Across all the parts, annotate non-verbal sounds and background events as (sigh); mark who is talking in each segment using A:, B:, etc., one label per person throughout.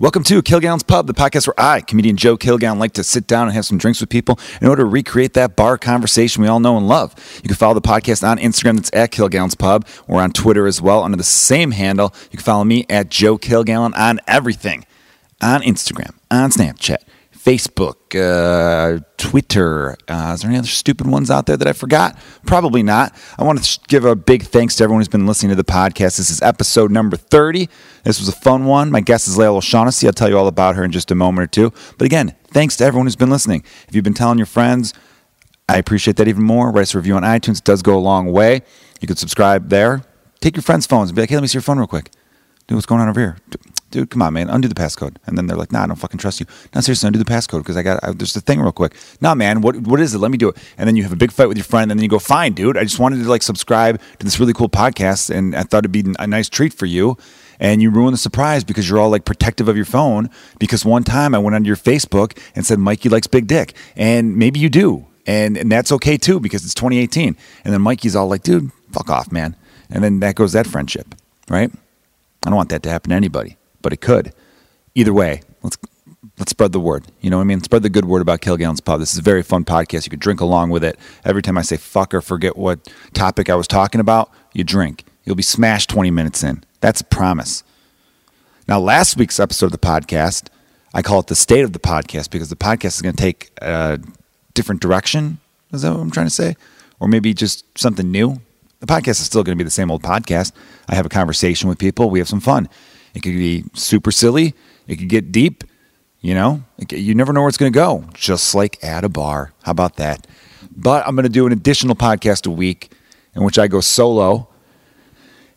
A: Welcome to Kilgallen's Pub, the podcast where I, comedian Joe Kilgallen, like to sit down and have some drinks with people in order to recreate that bar conversation we all know and love. You can follow the podcast on Instagram, that's at Kilgallen's Pub. We're on Twitter as well under the same handle. You can follow me at Joe Kilgallen on everything on Instagram, on Snapchat, Facebook, uh, Twitter. Uh, is there any other stupid ones out there that I forgot? Probably not. I want to give a big thanks to everyone who's been listening to the podcast. This is episode number 30. This was a fun one. My guest is Layla O'Shaughnessy. I'll tell you all about her in just a moment or two. But again, thanks to everyone who's been listening. If you've been telling your friends, I appreciate that even more. Write us a review on iTunes. It does go a long way. You can subscribe there. Take your friends' phones and be like, hey, let me see your phone real quick. Dude, what's going on over here? Dude, come on, man, undo the passcode. And then they're like, nah, I don't fucking trust you. No, seriously, undo the passcode because I got, I, there's the thing real quick. Nah, man, what, what is it? Let me do it. And then you have a big fight with your friend and then you go, fine, dude, I just wanted to like subscribe to this really cool podcast and I thought it'd be a nice treat for you. And you ruin the surprise because you're all like protective of your phone because one time I went onto your Facebook and said, Mikey likes big dick. And maybe you do. And, and that's okay too because it's 2018. And then Mikey's all like, dude, fuck off, man. And then that goes that friendship, right? I don't want that to happen to anybody, but it could. Either way, let's let's spread the word. You know what I mean? Spread the good word about Kilgallen's Pub. This is a very fun podcast. You could drink along with it. Every time I say fuck or forget what topic I was talking about, you drink. You'll be smashed 20 minutes in. That's a promise. Now, last week's episode of the podcast, I call it the state of the podcast because the podcast is going to take a different direction. Is that what I'm trying to say? Or maybe just something new. The podcast is still going to be the same old podcast. I have a conversation with people. We have some fun. It could be super silly. It could get deep. You know, you never know where it's going to go. Just like at a bar. How about that? But I'm going to do an additional podcast a week in which I go solo.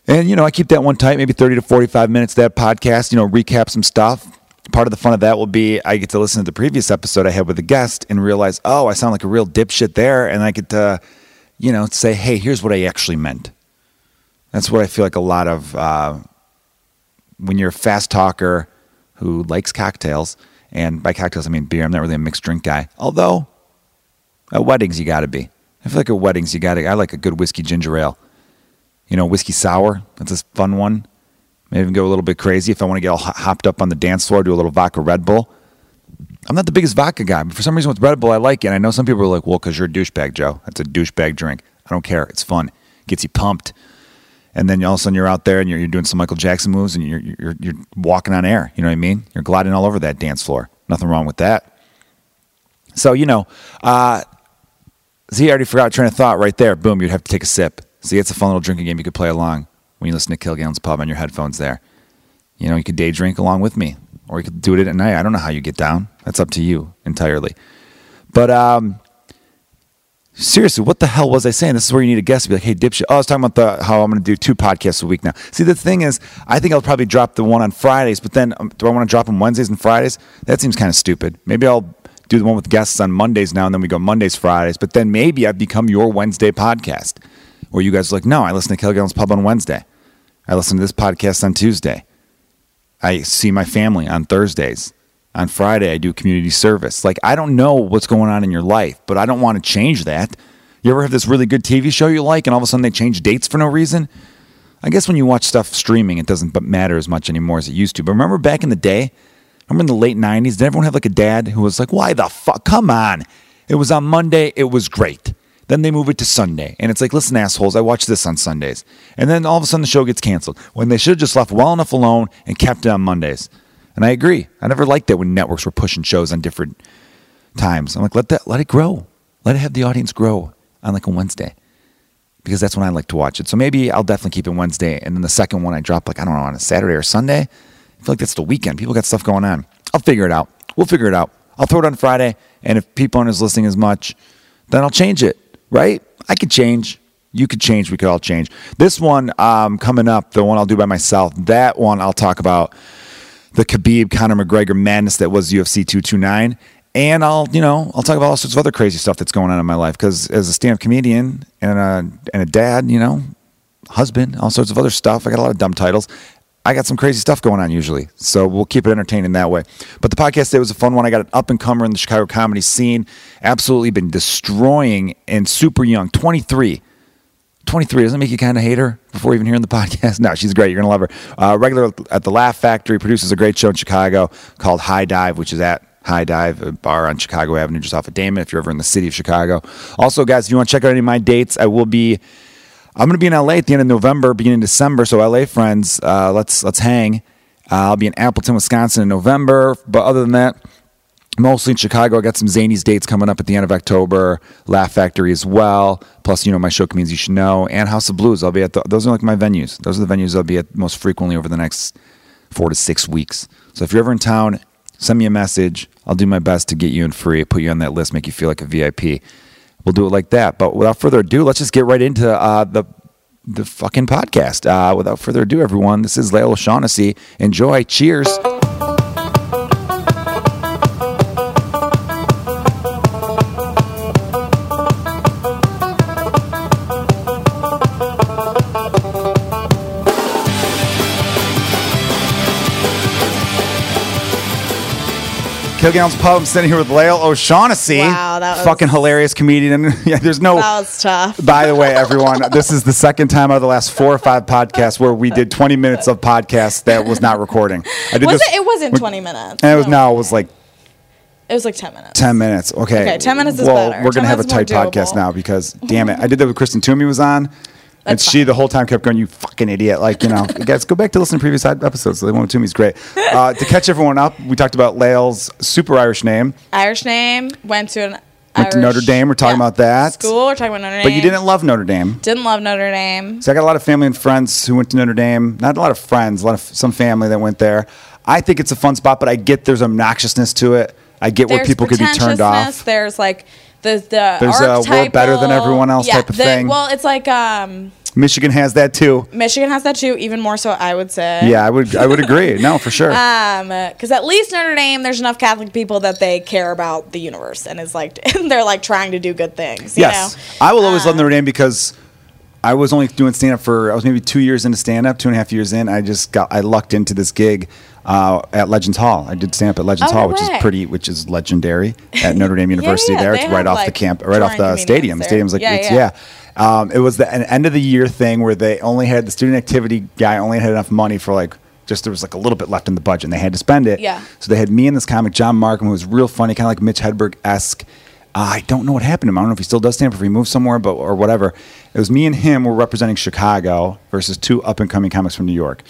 A: And, you know, I keep that one tight, maybe 30 to 45 minutes, that podcast, you know, recap some stuff. Part of the fun of that will be I get to listen to the previous episode I had with a guest and realize, oh, I sound like a real dipshit there. And I get to, you know, say, hey, here's what I actually meant. That's what I feel like a lot of uh, when you're a fast talker who likes cocktails, and by cocktails I mean beer. I'm not really a mixed drink guy, although at weddings you got to be. I feel like at weddings you got to. I like a good whiskey ginger ale. You know, whiskey sour. That's a fun one. Maybe even go a little bit crazy if I want to get all hopped up on the dance floor. Do a little vodka Red Bull. I'm not the biggest vodka guy, but for some reason with Red Bull I like it. And I know some people are like, "Well, because you're a douchebag, Joe. That's a douchebag drink." I don't care. It's fun. Gets you pumped and then all of a sudden you're out there and you're, you're doing some Michael Jackson moves and you're, you're, you're walking on air. You know what I mean? You're gliding all over that dance floor. Nothing wrong with that. So, you know, uh, see, I already forgot train of thought right there. Boom, you'd have to take a sip. See, it's a fun little drinking game you could play along when you listen to Kilgallen's Pub on your headphones there. You know, you could day drink along with me or you could do it at night. I don't know how you get down. That's up to you entirely. But, um, seriously, what the hell was I saying? This is where you need a guest to be like, hey, dipshit. Oh, I was talking about the how I'm going to do two podcasts a week now. See, the thing is, I think I'll probably drop the one on Fridays, but then um, do I want to drop them Wednesdays and Fridays? That seems kind of stupid. Maybe I'll do the one with guests on Mondays now, and then we go Mondays, Fridays. But then maybe I've become your Wednesday podcast, where you guys are like, no, I listen to Kilgallen's Pub on Wednesday. I listen to this podcast on Tuesday. I see my family on Thursdays. On Friday, I do community service. Like, I don't know what's going on in your life, but I don't want to change that. You ever have this really good TV show you like, and all of a sudden they change dates for no reason? I guess when you watch stuff streaming, it doesn't matter as much anymore as it used to. But remember back in the day, remember in the late 90s, did everyone have like a dad who was like, why the fuck? Come on. It was on Monday, it was great. Then they move it to Sunday. And it's like, listen, assholes, I watch this on Sundays. And then all of a sudden the show gets canceled when they should have just left well enough alone and kept it on Mondays. And I agree. I never liked that when networks were pushing shows on different times. I'm like, let that let it grow. Let it have the audience grow on like a Wednesday. Because that's when I like to watch it. So maybe I'll definitely keep it Wednesday. And then the second one I drop like, I don't know, on a Saturday or Sunday. I feel like that's the weekend. People got stuff going on. I'll figure it out. We'll figure it out. I'll throw it on Friday. And if people aren't as listening as much, then I'll change it. Right? I could change. You could change. We could all change. This one um, coming up, the one I'll do by myself, that one I'll talk about the Khabib Conor McGregor madness that was UFC 229. And I'll, you know, I'll talk about all sorts of other crazy stuff that's going on in my life because as a stand-up comedian and a, and a dad, you know, husband, all sorts of other stuff. I got a lot of dumb titles. I got some crazy stuff going on usually. So we'll keep it entertaining that way. But the podcast today was a fun one. I got an up and comer in the Chicago comedy scene. Absolutely been destroying and super young, 23. 23 doesn't make you kind of hate her before even hearing the (laughs) podcast. No, she's great. You're gonna love her. Uh, regular at the Laugh Factory produces a great show in Chicago called High Dive, which is at High Dive, a bar on Chicago Avenue, just off of Damen. If you're ever in the city of Chicago. Also, guys, if you want to check out any of my dates, I will be. I'm going to be in LA at the end of November, beginning of December. So, LA friends, uh, let's let's hang. Uh, I'll be in Appleton, Wisconsin in November. But other than that, mostly in Chicago. I got some Zanies dates coming up at the end of October. Laugh Factory as well. Plus, you know, my show comedians you should know, and House of Blues. I'll be at the, those are like my venues. Those are the venues I'll be at most frequently over the next four to six weeks. So if you're ever in town, send me a message. I'll do my best to get you in free, put you on that list, make you feel like a VIP. We'll do it like that. But without further ado, let's just get right into uh, the the fucking podcast. Uh, without further ado, everyone, this is Lael O'Shaughnessy. Enjoy. Cheers. Kilgallen's Pub. I'm sitting here with Lael O'Shaughnessy.
B: Wow, that was-
A: fucking hilarious comedian. (laughs) Yeah, there's no.
B: That was tough. (laughs)
A: By the way, everyone, this is the second time out of the last four or five podcasts where we did 20 minutes of podcast that was not recording. I did
B: Was
A: this.
B: it? It wasn't 20 minutes.
A: And it was
B: No.
A: no, it was like
B: It was like 10 minutes.
A: 10 minutes. Okay.
B: Okay, 10 minutes is
A: well,
B: better.
A: we're gonna have a tight podcast now because damn it, I did that with Kristen Toomey was on. And
B: That's
A: she
B: fine.
A: the whole time kept going, "You fucking idiot!" Like you know, (laughs) guys, go back to listen to previous episodes. The one with Toomey's great. Uh, to catch everyone up, we talked about Lael's super Irish name,
B: Irish name. Went to an
A: Went to Notre Dame. We're talking about that.
B: School. We're talking about Notre Dame.
A: but you didn't love Notre Dame.
B: Didn't love Notre Dame.
A: So I got a lot of family and friends who went to Notre Dame. Not a lot of friends, a lot of some family that went there. I think it's a fun spot, but I get there's obnoxiousness to it. I get where people could be turned off.
B: There's like the the
A: There's a we're better than everyone else
B: yeah,
A: type of
B: the-
A: thing.
B: Well, it's like um,
A: Michigan has that too.
B: Michigan has that too. Even more so, I would say.
A: Yeah, I would I would (laughs) agree. No, for sure.
B: Um, because at least Notre Dame, there's enough Catholic people that they care about the universe and is like (laughs) they're like trying to do good things. You
A: yes,
B: know?
A: I will always love
B: Um,
A: Notre Dame because I was only doing stand up for I was maybe two years into stand up, two and a half years in. I just got I lucked into this gig uh, at Legends Hall. I did stand up at Legends
B: Oh,
A: Hall,
B: no
A: which
B: way.
A: is pretty, which is legendary at Notre Dame (laughs) University.
B: yeah,
A: there,
B: they
A: it's right off the camp, right off the stadium. The stadium's like
B: there.
A: it's
B: Yeah,
A: yeah.
B: yeah.
A: Um, it was the, an end of the year thing where they only had the student activity guy only had enough money for like just there was like a little bit left in the budget and they had to spend it.
B: Yeah.
A: So they had me and this comic John Markham who was real funny, kind of like Mitch Hedberg esque. Uh, I don't know what happened to him. I don't know if he still does stand up, if he moved somewhere, but or whatever. It was me and him were representing Chicago versus two up and coming comics from New York.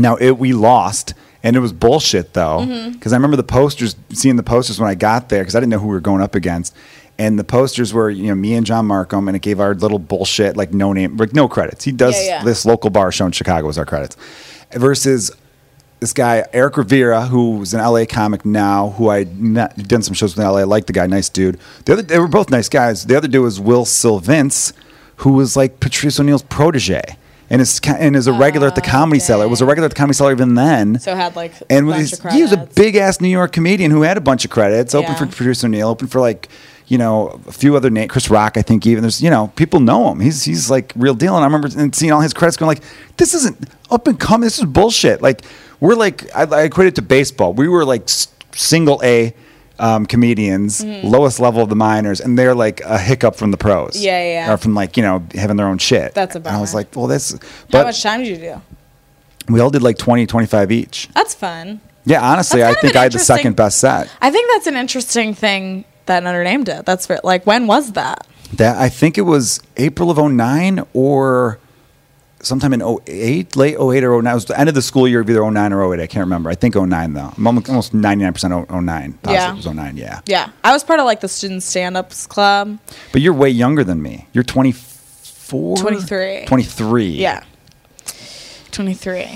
A: Now it we lost, and it was bullshit though,
B: Mm-hmm.
A: because I remember the posters, seeing the posters when I got there, because I didn't know who we were going up against, and the posters were you know me and John Markham, and it gave our little bullshit like no name, like no credits. He does
B: Yeah, yeah.
A: this local bar show in Chicago as our credits, versus this guy Eric Rivera, who's an LA comic now, who I met, done some shows with in LA. I like the guy, nice dude. The other, they were both nice guys. The other dude was Will Sylvince, who was like Patrice O'Neal's protege, and is and is a regular at the Comedy Cellar. Was a regular at the ah, Comedy Cellar even then.
B: So had like a
A: and
B: bunch
A: was, he was a big ass New York comedian who had a bunch of credits. Open
B: Yeah.
A: for Patrice O'Neal, open for like. You know, a few other names, Chris Rock, I think even there's, you know, people know him. He's he's like real deal. And I remember seeing all his credits going like, this isn't up and coming. This is bullshit. Like we're like, I, I equate it to baseball. We were like single A um, comedians,
B: Mm-hmm.
A: lowest level of the minors, and they're like a hiccup from the pros.
B: Yeah, yeah, yeah.
A: Or from like you know having their own shit.
B: That's a
A: And I was like, well, this.
B: How much time did you do?
A: we all did like 20, 25 each.
B: That's fun.
A: Yeah, honestly, I think I had the second best set.
B: I think that's an interesting thing that Notre Dame did. That's for, like when was that?
A: That I think it was April of 09 or sometime in 08, late 08 or 09. It was the end of the school year of either 09 or 08. I can't remember. I think 09 though. I'm almost, almost 99% 09. Positive
B: Yeah.
A: it was 09, yeah.
B: Yeah, I was part of like the student stand-ups club.
A: But you're way younger than me. You're 24?
B: 23.
A: 23.
B: Yeah, twenty three.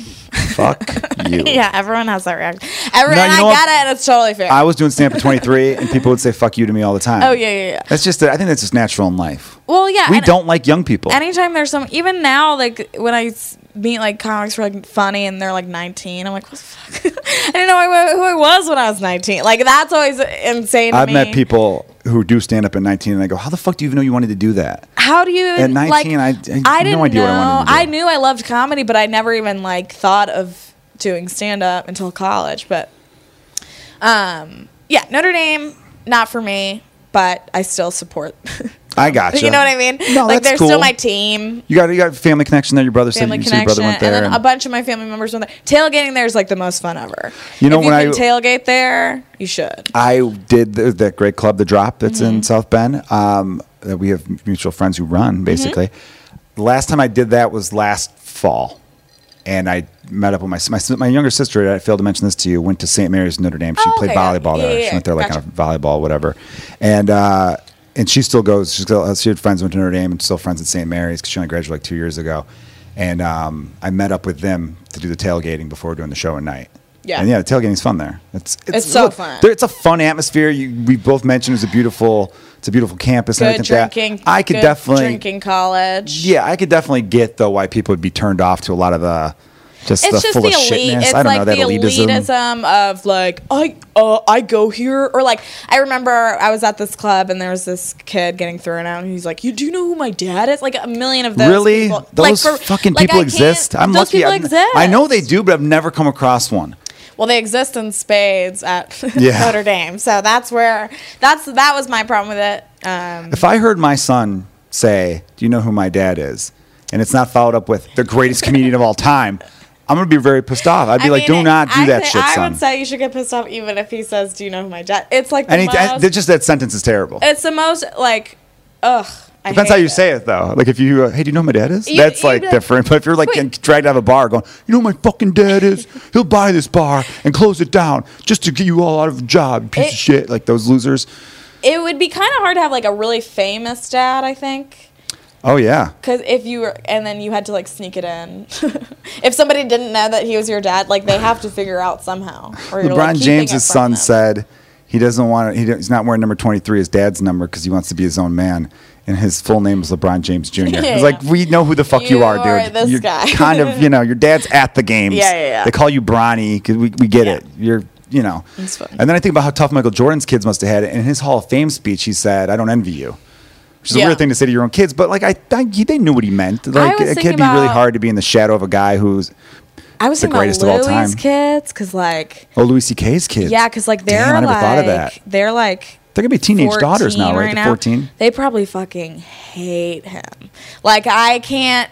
A: Fuck (laughs) you.
B: yeah, everyone has that reaction. Everyone,
A: No, you know
B: I
A: what?
B: get it. and It's totally fair.
A: I was doing stand up at 23 and people would say fuck you to me all the time.
B: oh yeah, yeah, yeah.
A: That's just, I think that's just natural in life.
B: Well, yeah.
A: We don't like young people.
B: Anytime there's some, even now, like when I meet like comics who are like funny and they're like 19, I'm like, what the fuck? (laughs) I didn't know who I was when I was 19. Like that's always insane. To
A: I've
B: me.
A: met people who do stand up at 19 and I go, how the fuck do you even know you wanted to do that?
B: How do you
A: At 19,
B: like?
A: I- I had no
B: didn't
A: idea what I
B: know.
A: wanted to do.
B: I knew I loved comedy, but I never even like thought of doing stand up until college. But um, yeah, Notre Dame, not for me, but I still support. (laughs)
A: I got gotcha.
B: You know what I mean?
A: No,
B: like
A: that's
B: they're
A: cool.
B: still my team.
A: You got you got family connection there. Your brother
B: Family
A: said you said your brother
B: connection,
A: went there.
B: and then
A: and-
B: a bunch of my family members went there. Tailgating there is like the most fun ever.
A: You know,
B: if
A: when
B: you
A: I-
B: can tailgate there, you should.
A: I did the, that great club, The Drop, that's
B: Mm-hmm.
A: in South Bend. Um, that we have mutual friends who run,
B: Mm-hmm.
A: basically. The last time I did that was last fall. And I met up with my, my my younger sister. I failed to mention this to you. Went to St. Mary's Notre Dame. She
B: Oh,
A: played
B: okay, yeah.
A: volleyball
B: Yeah,
A: there.
B: yeah,
A: she went there like
B: gotcha.
A: on a volleyball, whatever. And uh, and she still goes. She's still, she had friends went to Notre Dame and still friends at St. Mary's because she only graduated like two years ago. And um, I met up with them to do the tailgating before doing the show at night.
B: Yeah.
A: And yeah, the tailgating's fun there. It's
B: It's so fun.
A: there- it's a fun atmosphere. You, we both mentioned it's a beautiful, it's a beautiful campus and
B: Good
A: everything
B: drinking.
A: that. I could definitely,
B: drinking college.
A: yeah, I could definitely get though why people would be turned off to a lot of the just
B: It's
A: the
B: just
A: full
B: the
A: of
B: elite.
A: shitness.
B: It's
A: I don't
B: like
A: know that
B: the
A: elitism.
B: elitism of like I uh, I go here or like I remember I was at this club and there was this kid getting thrown out and he's like, "You do know who my dad is?" Like a million of those.
A: Really,
B: people.
A: those
B: Like, for-
A: fucking
B: like,
A: people exist. I'm
B: those
A: lucky.
B: People
A: I've-
B: exist.
A: I know they do, but I've never come across one.
B: Well, they exist in spades at (laughs)
A: Yeah.
B: Notre Dame, so that's where that's that was my problem with it. Um,
A: If I heard my son say, "Do you know who my dad is?" and it's not followed up with the greatest comedian of all time, I'm gonna be very pissed off. I'd be
B: I
A: like,
B: mean,
A: "Do not do
B: I
A: that shit,
B: I
A: son."
B: would say you should get pissed off even if he says, "Do you know who my dad?" It's like the
A: and
B: most,
A: that- just that sentence is terrible.
B: it's the most like, ugh. I
A: Depends how you
B: it.
A: say it though. Like if you, uh, hey, do you know who my dad is?
B: You-
A: That's
B: you
A: like different. But if you're like getting dragged out of a bar, going, you know who my fucking dad is? He'll buy this bar and close it down just to get you all out of a job, piece
B: It-
A: of shit. Like those losers.
B: It would be kind of hard to have like a really famous dad, I think.
A: Oh yeah.
B: Because if you were, and then you had to like sneak it in. (laughs) if somebody didn't know that he was your dad, like they have to figure out somehow. Like,
A: LeBron
B: keeping
A: James'
B: it from
A: son
B: them.
A: said he doesn't want. He, he's not wearing number 23, his dad's number, because he wants to be his own man. And his full name is LeBron James Jr. (laughs)
B: Yeah,
A: It's like we know who the fuck you,
B: You
A: are,
B: are
A: dude.
B: this
A: You're
B: guy.
A: kind of, you know, your dad's at the (laughs) games.
B: Yeah, yeah, yeah.
A: They call you Bronny because we, we get
B: Yeah.
A: it. You're, you know. And then I think about how tough Michael Jordan's kids must have had it. In his Hall of Fame speech, he said, "I don't envy you." Which is a weird thing to say to your own kids, but like I, I they knew what he meant. Like it could be really hard to be in the shadow of a guy who's
B: I was
A: the
B: thinking
A: greatest
B: about
A: of all
B: Louis'
A: time.
B: kids, because like,
A: oh Louis C.K.'s kids.
B: yeah, because like they're
A: Damn, I never
B: like,
A: thought of that.
B: they're like.
A: They're gonna be teenage daughters now, right? They're 14.
B: They probably fucking hate him. Like I can't.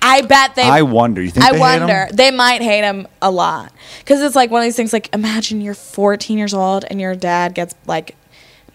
B: I bet they.
A: I wonder. You think
B: I
A: they hate him?
B: wonder. They might hate him a lot because it's like one of these things. Like imagine you're 14 years old and your dad gets like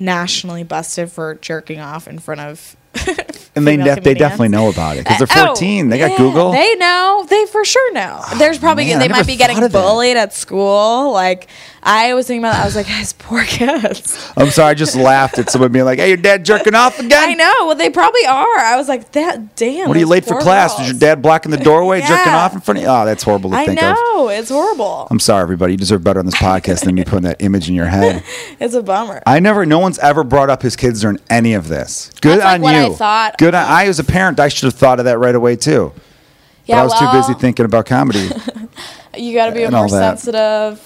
B: nationally busted for jerking off in front of. (laughs)
A: And they def- they definitely know about it because they're
B: Uh, oh,
A: 14. they got
B: yeah,
A: Google.
B: They know. They for sure know. There's probably
A: man,
B: they might be getting bullied at school. Like I was thinking about that. I was like, guys, poor kids.
A: I'm sorry, I just laughed at someone being like, "Hey, your dad jerking off again?"
B: I know. Well, they probably are. I was like, that damn.
A: What are you late for class?
B: girls.
A: Was your dad blocking the doorway, (laughs) jerking off in front of you? Oh, that's horrible to
B: I
A: think of.
B: I know. It's horrible.
A: I'm sorry, everybody. You deserve better on this podcast than me putting that image in your head. (laughs)
B: It's a bummer.
A: I never, no one's ever brought up his kids during any of this. Good
B: That's like
A: on
B: I
A: you.
B: thought.
A: Good. On, I, as a parent, I should have thought of that right away too.
B: yeah,
A: but I was too busy thinking about comedy. (laughs)
B: You got to be more sensitive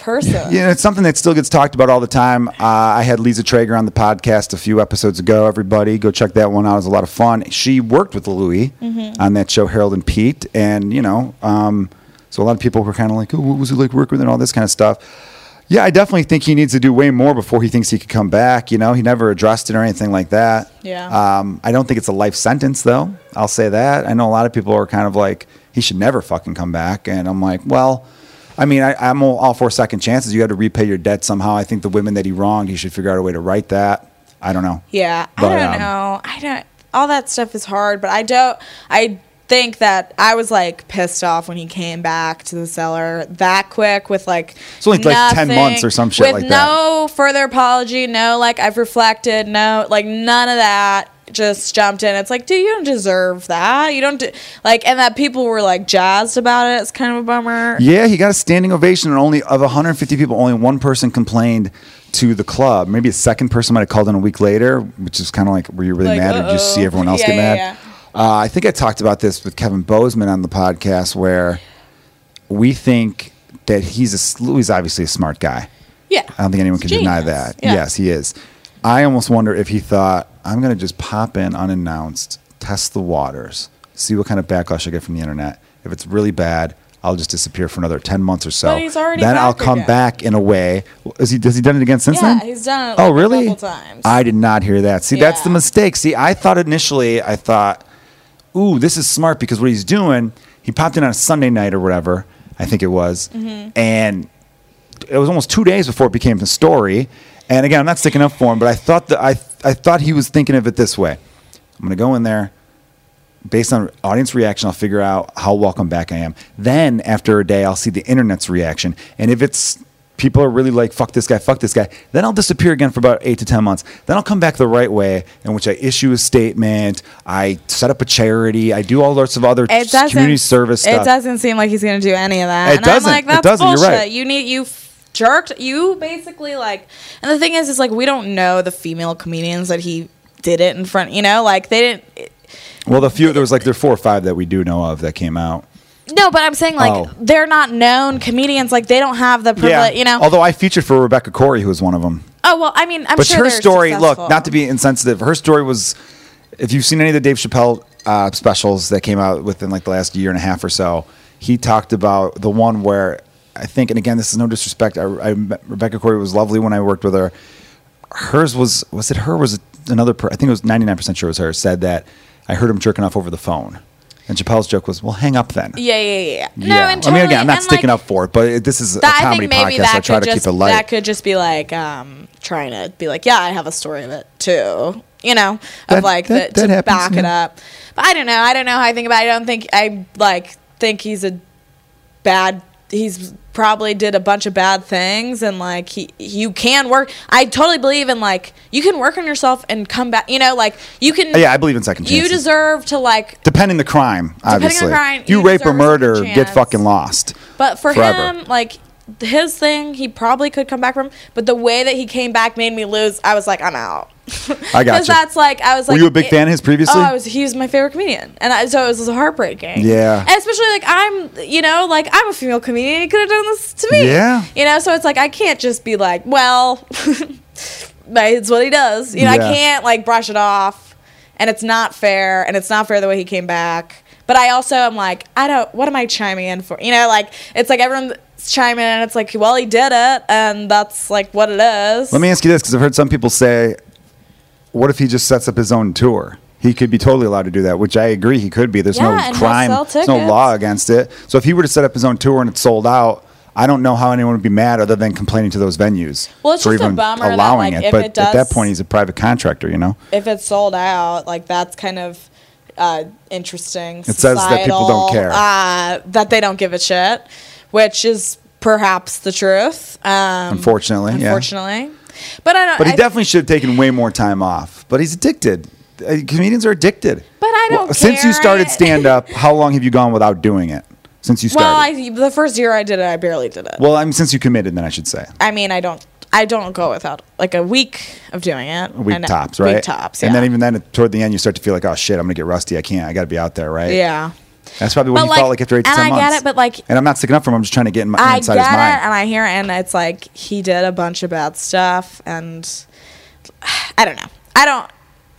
B: person.
A: You know, it's something that still gets talked about all the time. Uh, I had Lisa Traeger on the podcast a few episodes ago. Everybody, go check that one out. It was a lot of fun. She worked with Louis
B: Mm-hmm.
A: on that show, Horace and Pete, and you know, um, so a lot of people were kind of like, "Oh, what was it like working with?" and all this kind of stuff. Yeah, I definitely think he needs to do way more before he thinks he could come back. You know, he never addressed it or anything like that.
B: Yeah.
A: Um, I don't think it's a life sentence, though. I'll say that. I know a lot of people are kind of like, he should never fucking come back. And I'm like, well, I mean, I, I'm all, all for second chances. You got to repay your debt somehow. I think the women that he wronged, he should figure out a way to right that. I don't know.
B: Yeah,
A: But,
B: I don't
A: um,
B: know. I don't. All that stuff is hard, but I don't. I think that I was like pissed off when he came back to the cellar that quick with like.
A: It's only, like, 10 months or some shit
B: with
A: like that.
B: no further apology. No, like I've reflected. No, like none of that. Just jumped in. It's like, dude, you don't deserve that. You don't de- like, and that people were like jazzed about it. It's kind of a bummer.
A: Yeah, he got a standing ovation, and only of 150 people, only one person complained to the club. Maybe a second person might have called in a week later, which is kind of like, were you really
B: Like,
A: mad, or did you just see everyone else
B: Yeah,
A: get mad?
B: yeah.
A: Uh, I think I talked about this with Kevin Bozeman on the podcast, where we think that he's a he's obviously a smart guy.
B: Yeah,
A: I don't think anyone can deny that.
B: Yeah.
A: Yes, he is. I almost wonder if he thought, I'm going to just pop in unannounced, test the waters, see what kind of backlash I get from the internet. If it's really bad, I'll just disappear for another ten months or so.
B: But he's already
A: then I'll come
B: again.
A: back in a way. Is he? Has he done it again since
B: Yeah,
A: then?
B: he's done it,
A: oh,
B: like, a
A: really?
B: couple times.
A: I did not hear that. See, that's the mistake. See, I thought initially, I thought, ooh, this is smart because what he's doing, he popped in on a Sunday night or whatever, I think it was,
B: Mm-hmm.
A: and it was almost two days before it became the story. And again, I'm not sticking up for him, but I thought that I I thought he was thinking of it this way. I'm gonna go in there, based on audience reaction, I'll figure out how welcome back I am. Then after a day, I'll see the internet's reaction, and if it's people are really like fuck this guy, fuck this guy, then I'll disappear again for about eight to ten months. Then I'll come back the right way, in which I issue a statement, I set up a charity, I do all sorts of other
B: It
A: community service stuff.
B: It doesn't seem like he's gonna do any of that.
A: It
B: and
A: doesn't.
B: I'm like,
A: It
B: that's
A: doesn't. You're
B: bullshit.
A: right.
B: You need you jerked. You basically like. And the thing is, is like we don't know the female comedians that he did it in front. You know, like they didn't.
A: well, the few there was like there are four or five that we do know of that came out.
B: No, but I'm saying like
A: Oh.
B: they're not known comedians. Like they don't have the privilege. yeah. You know.
A: Although I featured for Rebecca Corry, who was one of them.
B: oh well, I mean, I'm sure.
A: but
B: sure
A: her story,
B: successful.
A: look, not to be insensitive, her story was. If you've seen any of the Dave Chappelle uh, specials that came out within like the last year and a half or so, he talked about the one where I think, and again, this is no disrespect. I, I met- Rebecca Corry was lovely when I worked with her. Hers was was it her? Was it another? Per, I think it was ninety nine percent sure it was her. Said that I heard him jerking off over the phone, and Chappelle's joke was, "Well, hang up then."
B: Yeah, yeah, yeah. No,
A: Yeah.
B: and
A: I mean, again, I'm not sticking
B: like,
A: up for it, but it, this is a
B: that, I
A: comedy podcast. so I try to
B: just
A: keep it light.
B: that could just be like um, trying to be like, yeah, I have a story of it too. You know, of
A: That-
B: like
A: that-
B: the, to
A: happens,
B: back it up. But I don't know. I don't know how I think about. it. I don't think I like think he's a bad. He's probably did a bunch of bad things and like he you can work. I totally believe in like you can work on yourself and come back. You know, like you can.
A: yeah, I believe in second chances.
B: You deserve to like
A: depending the crime,
B: on
A: obviously.
B: the crime,
A: you,
B: you
A: rape or murder, get fucking lost.
B: But for
A: Forever.
B: him, like his thing, he probably could come back from. But the way that he came back made me lose. I was like, I'm out.
A: I got
B: Because that's like I was like.
A: Were you a big
B: it-
A: fan of his previously?
B: Oh, I was. He was my favorite comedian, and I, so it was heartbreaking.
A: Yeah.
B: And especially like I'm, you know, like I'm a female comedian. He could have done this to me.
A: Yeah.
B: You know, so it's like I can't just be like, well, (laughs) it's what he does. You know,
A: Yeah.
B: I can't like brush it off, and it's not fair, and it's not fair the way he came back. But I also am like, I don't. What am I chiming in for? You know, like it's like everyone's chiming in, and it's like, well, he did it, and that's like what it is.
A: Let me ask you this, because I've heard some people say, "What if he just sets up his own tour?" He could be totally allowed to do that, which I agree he could be. There's
B: Yeah,
A: no crime, there's no law against it. So if he were to set up his own tour and it's sold out, I don't know how anyone would be mad other than complaining to those venues
B: Well, it's
A: for
B: just a
A: even
B: bummer that,
A: allowing
B: like,
A: it. But
B: it
A: at that point, he's a private contractor, you know.
B: if it's sold out, like that's kind of uh, interesting. It
A: says that people don't care.
B: Uh, that they don't give a shit, which is perhaps the truth. Um,
A: Unfortunately, yeah.
B: unfortunately, but I don't.
A: But he
B: I-
A: definitely should have taken way more time off. But he's addicted. Uh, Comedians are addicted.
B: But I don't
A: Since you started stand up, (laughs) how long have you gone without doing it? Since you
B: Well,
A: started.
B: I, the first year I did it, I barely did it.
A: Well, I mean, since you committed, then I should say
B: I mean, I don't. I don't go without like a week of doing it.
A: a week
B: And-
A: tops, right?
B: Week tops, yeah.
A: And then even then, toward the end, you start to feel like, oh shit, I'm gonna get rusty. I can't. I got to be out there, right?
B: yeah.
A: That's probably what
B: But,
A: he
B: like-
A: felt like after eight to
B: and
A: ten
B: I
A: months.
B: get it, but, like-
A: and I'm not sticking up for him. I'm just trying to get in my
B: I
A: inside
B: get
A: his
B: it, and I hear it, and it's like he did a bunch of bad stuff, and I don't know. I don't.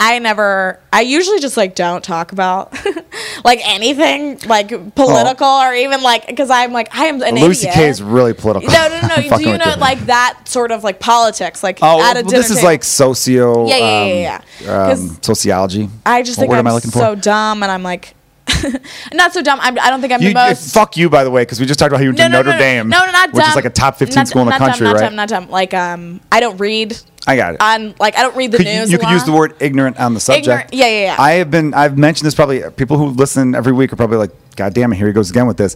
B: I never. I usually just like don't talk about (laughs) like anything like political or even like because I'm like I am an
A: Louis
B: idiot.
A: C.K. is really political.
B: no, no, no. (laughs)
A: I'm
B: Do you know like that sort of like politics? Like
A: Oh,
B: at a
A: well, this is
B: table?
A: like socio.
B: Yeah, yeah, yeah,
A: um,
B: yeah,
A: Um, sociology.
B: I just
A: What
B: think I'm,
A: am I looking for?
B: so dumb, and I'm like. (laughs) not so dumb. I'm, I don't think I'm
A: You,
B: the most.
A: fuck you, by the way, because we just talked about how you went
B: no,
A: to
B: no,
A: Notre
B: no,
A: Dame,
B: No, no, not
A: which is like a top 15
B: Not-
A: school in the country,
B: dumb,
A: right?
B: Not dumb, not dumb. Like, um, I don't read
A: I got it.
B: on like I don't read the
A: could,
B: news.
A: you
B: a
A: could use the word ignorant on the subject.
B: Ignorant- yeah, yeah, yeah.
A: I have been. I've mentioned this probably. People who listen every week are probably like, "God damn it, here he goes again with this."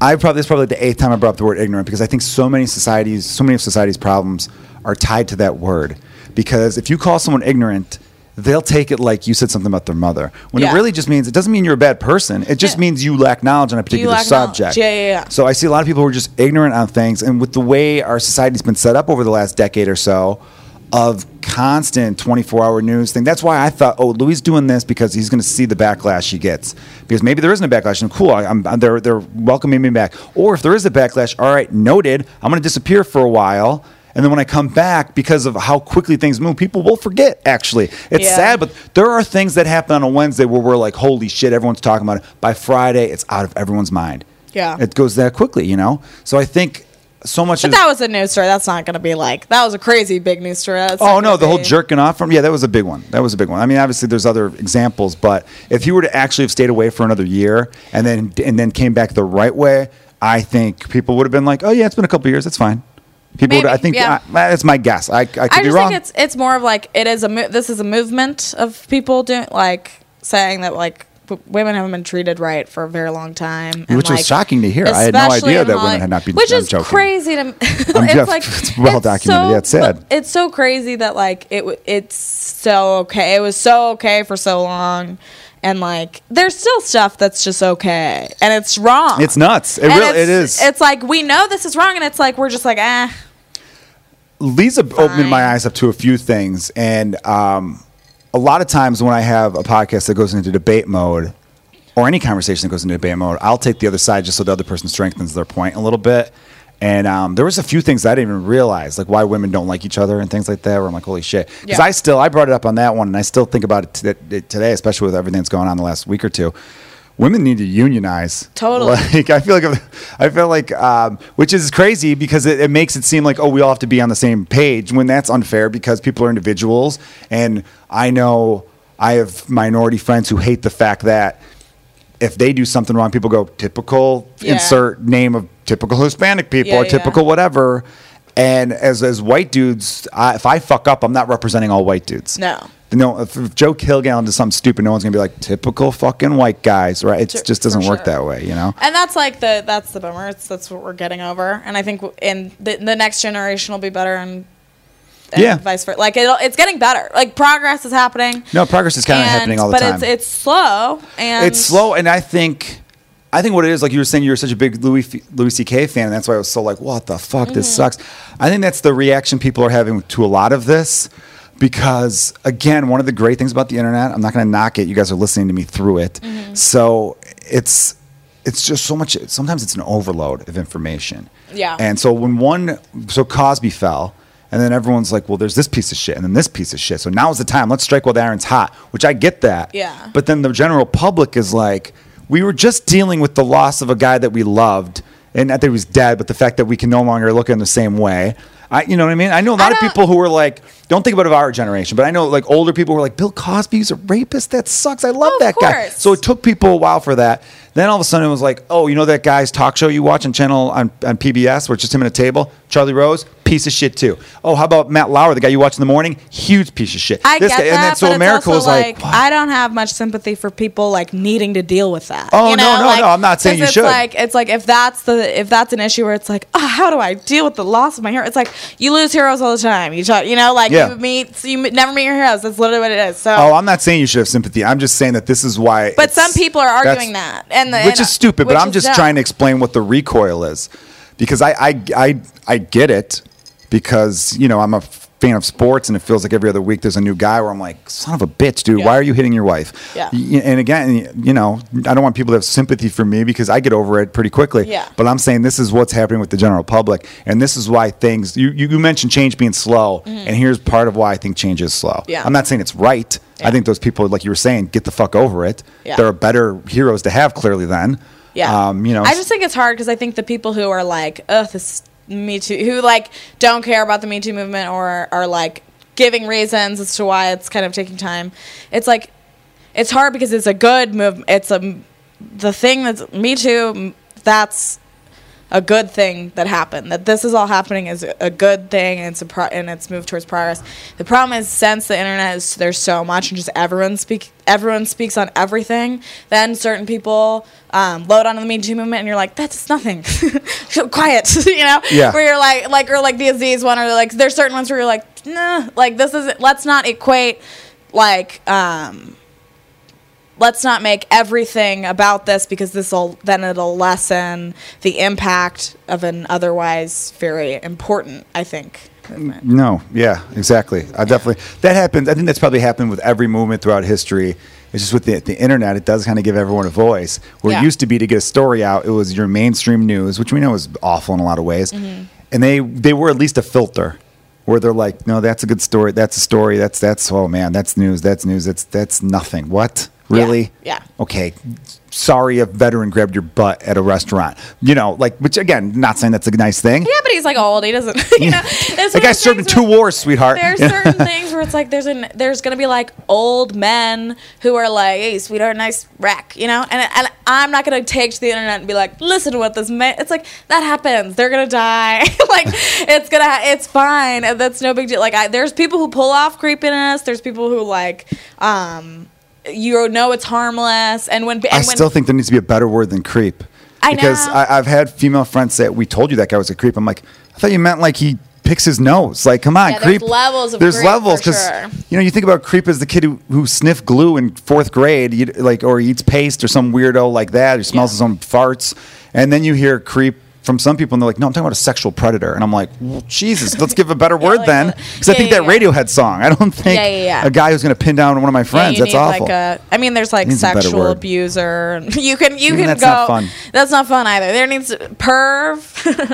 A: I probably this is probably the eighth time I brought up the word ignorant because I think so many societies, so many of society's problems are tied to that word. Because if you call someone ignorant, they'll take it like you said something about their mother. When
B: Yeah.
A: it really just means it doesn't mean you're a bad person. It just
B: Yeah.
A: means you lack knowledge on a particular subject.
B: Yeah, yeah, yeah.
A: So I see a lot of people who are just ignorant on things, and with the way our society's been set up over the last decade or so, of constant 24-hour news thing. That's why I thought, oh, Louis doing this because he's going to see the backlash he gets. Because maybe there isn't a backlash, and cool, I'm, I'm- they're they're welcoming me back. Or if there is a backlash, all right, noted. I'm going to disappear for a while. And then when I come back, because of how quickly things move, people will forget. Actually, it's
B: Yeah.
A: sad, but there are things that happen on a Wednesday where we're like, "Holy shit!" Everyone's talking about it. By Friday, it's out of everyone's mind.
B: Yeah.
A: it goes that quickly, you know. So I think so much.
B: But
A: is,
B: that was a news story. That's not going to be like that was a crazy big news story. That's
A: Oh no, the whole jerking off from yeah, that was a big one. That was a big one. I mean, obviously there's other examples, but if he were to actually have stayed away for another year and then and then came back the right way, I think people would have been like, "Oh yeah, it's been a couple years. It's fine." People, would, I think
B: yeah.
A: I- that's my guess. I, I could
B: I
A: be
B: just
A: wrong.
B: think it's it's more of like it is a mo- this is a movement of people doing like saying that like w- women haven't been treated right for a very long time, and,
A: Which was
B: like,
A: shocking to hear. I had no idea that women had not been-
B: Which
A: I'm
B: is
A: joking.
B: crazy to. (laughs) (laughs) it's
A: just-
B: like (laughs)
A: it's well documented. Yeah, it's sad.
B: It's so crazy that like it w- it's so okay. It was so okay for so long. And like, there's still stuff that's just okay, and it's wrong.
A: It's nuts. It
B: And
A: really
B: it's-
A: it is.
B: It's like we know this is wrong, and it's like we're just like, eh.
A: Lisa opened my eyes up to a few things, and um, a lot of times when I have a podcast that goes into debate mode, or any conversation that goes into debate mode, I'll take the other side just so the other person strengthens their point a little bit. And um, there was a few things I didn't even realize, like why women don't like each other and things like that. Where I'm like, holy shit, because
B: Yeah.
A: I still I brought it up on that one, and I still think about it t- it today, especially with everything that's going on the last week or two. Women need to unionize.
B: Totally.
A: Like I feel like I feel like um, which is crazy because it, it makes it seem like oh we all have to be on the same page when that's unfair because people are individuals and I know I have minority friends who hate the fact that if they do something wrong, people go typical
B: Yeah.
A: insert name of typical Hispanic people
B: Yeah,
A: or
B: yeah.
A: typical whatever. And as as white dudes, I, if I fuck up, I'm not representing all white dudes.
B: No.
A: No, if, if Joe Kilgallen does something stupid, no one's gonna be like typical fucking white guys, right? It
B: Sure,
A: just doesn't work
B: sure.
A: that way, you know.
B: And that's like the that's the bummer. It's that's what we're getting over. And I think in the, the next generation will be better and, and
A: Yeah.
B: vice versa. Like it'll, it's getting better. Like progress is happening.
A: No, progress is kind of happening all the
B: but
A: time.
B: But it's it's slow and
A: it's slow, and I think, I think what it is, like you were saying, you were such a big Louis F- Louis C.K. fan, and that's why I was so like, what the fuck, this
B: Mm-hmm.
A: sucks. I think that's the reaction people are having to a lot of this, because again, one of the great things about the internet, I'm not going to knock it. You guys are listening to me through it,
B: Mm-hmm.
A: so it's it's just so much. Sometimes it's an overload of information.
B: Yeah.
A: And so when one, so Cosby fell. And then everyone's like, well, there's this piece of shit and then this piece of shit. So now's the time. Let's strike while the iron's hot, which I get that.
B: Yeah.
A: But then the general public is like, we were just dealing with the loss of a guy that we loved. And not that he was dead, but the fact that we can no longer look at him the same way. I, you know what I mean? I know a lot of people who are like, don't think about of our generation, but I know like older people who are like, Bill Cosby's a rapist. That sucks. I love
B: Of
A: that guy.
B: course.
A: So it took people a while for that. Then all of a sudden it was like, oh, you know that guy's talk show you watch on channel on, on PBS where it's just him at a table? Charlie Rose, piece of shit too. Oh, how about Matt Lauer, the guy you watch in the morning? Huge piece of shit.
B: I
A: This
B: get
A: guy-
B: that,
A: and then so
B: but
A: America was like?
B: I don't have much sympathy for people like needing to deal with that.
A: Oh,
B: you
A: no,
B: know?
A: no,
B: Like,
A: no, I'm not saying you
B: it's
A: should.
B: Like it's like if that's the if that's an issue where it's like, oh, how do I deal with the loss of my hero? It's like you lose heroes all the time. You talk, you know, like
A: Yeah.
B: you meet you never meet your heroes. That's literally what it is. So,
A: Oh, I'm not saying you should have sympathy. I'm just saying that this is why.
B: but some people are arguing that, and the,
A: which
B: and-
A: is stupid. But I'm just
B: dumb.
A: trying to explain what the recoil is, because I I I, I get it, because you know I'm a fan of sports, and it feels like every other week there's a new guy where I'm like, son of a bitch, dude,
B: Yeah.
A: why are you hitting your wife?
B: Yeah.
A: And again, you know, I don't want people to have sympathy for me because I get over it pretty quickly.
B: Yeah.
A: But I'm saying this is what's happening with the general public, and this is why things. You you, mentioned change being slow, and here's part of why I think change is slow.
B: Mm-hmm. Yeah.
A: I'm not saying it's right. I think those people, like you were saying, get the fuck over it.
B: Yeah.
A: There are better heroes to have clearly then.
B: Yeah.
A: Um, you know,
B: I just think it's hard because I think the people who are like, ugh, this Me Too, who like don't care about the Me Too movement or are like giving reasons as to why it's kind of taking time. It's like, it's hard because it's a good move. It's a, the thing that's Me Too, that's a good thing that happened. That this is all happening is a good thing, and it's a pro- and it's moved towards progress. The problem is since the internet is there's so much, and just everyone speak everyone speaks on everything. Then certain people um, load onto the Me Too movement, and you're like, that's nothing. (laughs) Quiet, (laughs) you know?
A: Yeah.
B: Where you're like, like or like the Aziz one, or like there's certain ones where you're like, nah, like this isn't. Let's not equate like. um let's not make everything about this because this will then it'll lessen the impact of an otherwise very important i think movement.
A: no, yeah, exactly. I definitely that happens. I think that's probably happened with every movement throughout history. It's just with the, the internet, it does kind of give everyone a voice. Where
B: Yeah.
A: it used to be to get a story out, it was your mainstream news, which we know is awful in a lot of ways,
B: Mm-hmm.
A: and they they were at least a filter. Where they're like, no, that's a good story. That's a story. That's that's oh man, that's news. That's news. That's that's nothing. What? Really?
B: Yeah.
A: Okay. Sorry a veteran grabbed your butt at a restaurant. You know, like, which again, not saying that's a nice thing.
B: Yeah, but he's like old. He doesn't. (laughs) You know,
A: That guy served in two wars, sweetheart.
B: There's certain (laughs) things where it's like there's an there's gonna be like old men who are like, "Hey, sweetheart, nice rack," you know, and and I'm not gonna take to the internet and be like, "Listen to what this man." It's like that happens. They're gonna die. (laughs) like it's gonna. ha- It's fine. And That's no big deal. Like I, there's people who pull off creepiness. There's people who like, um, you know, it's harmless. And when and
A: I
B: when,
A: still think there needs to be a better word than creep.
B: I
A: because
B: know.
A: I, I've had female friends say, "We told you that guy was a creep." I'm like, I thought you meant like he picks his nose. Like, come on,
B: Yeah, there's
A: creep.
B: levels of
A: there's levels
B: for sure.
A: you know you think about creep as the kid who, who sniffed glue in fourth grade, you, like or eats paste or some weirdo like that, who smells
B: Yeah.
A: his own farts, and then you hear creep. From some people, and they're like, "No, I'm talking about a sexual predator," and I'm like, well, "Jesus, let's give a better (laughs) word
B: like
A: then," because I think
B: yeah,
A: that
B: yeah.
A: Radiohead song. I don't think
B: Yeah, yeah, yeah.
A: a guy who's going to pin down one of my friends.
B: you
A: that's
B: need
A: awful.
B: like a. I mean, there's like
A: Needs a better
B: sexual abuser. and (laughs) You can you
A: Even
B: can
A: that's
B: go.
A: not fun.
B: That's not fun either. There needs to, perv.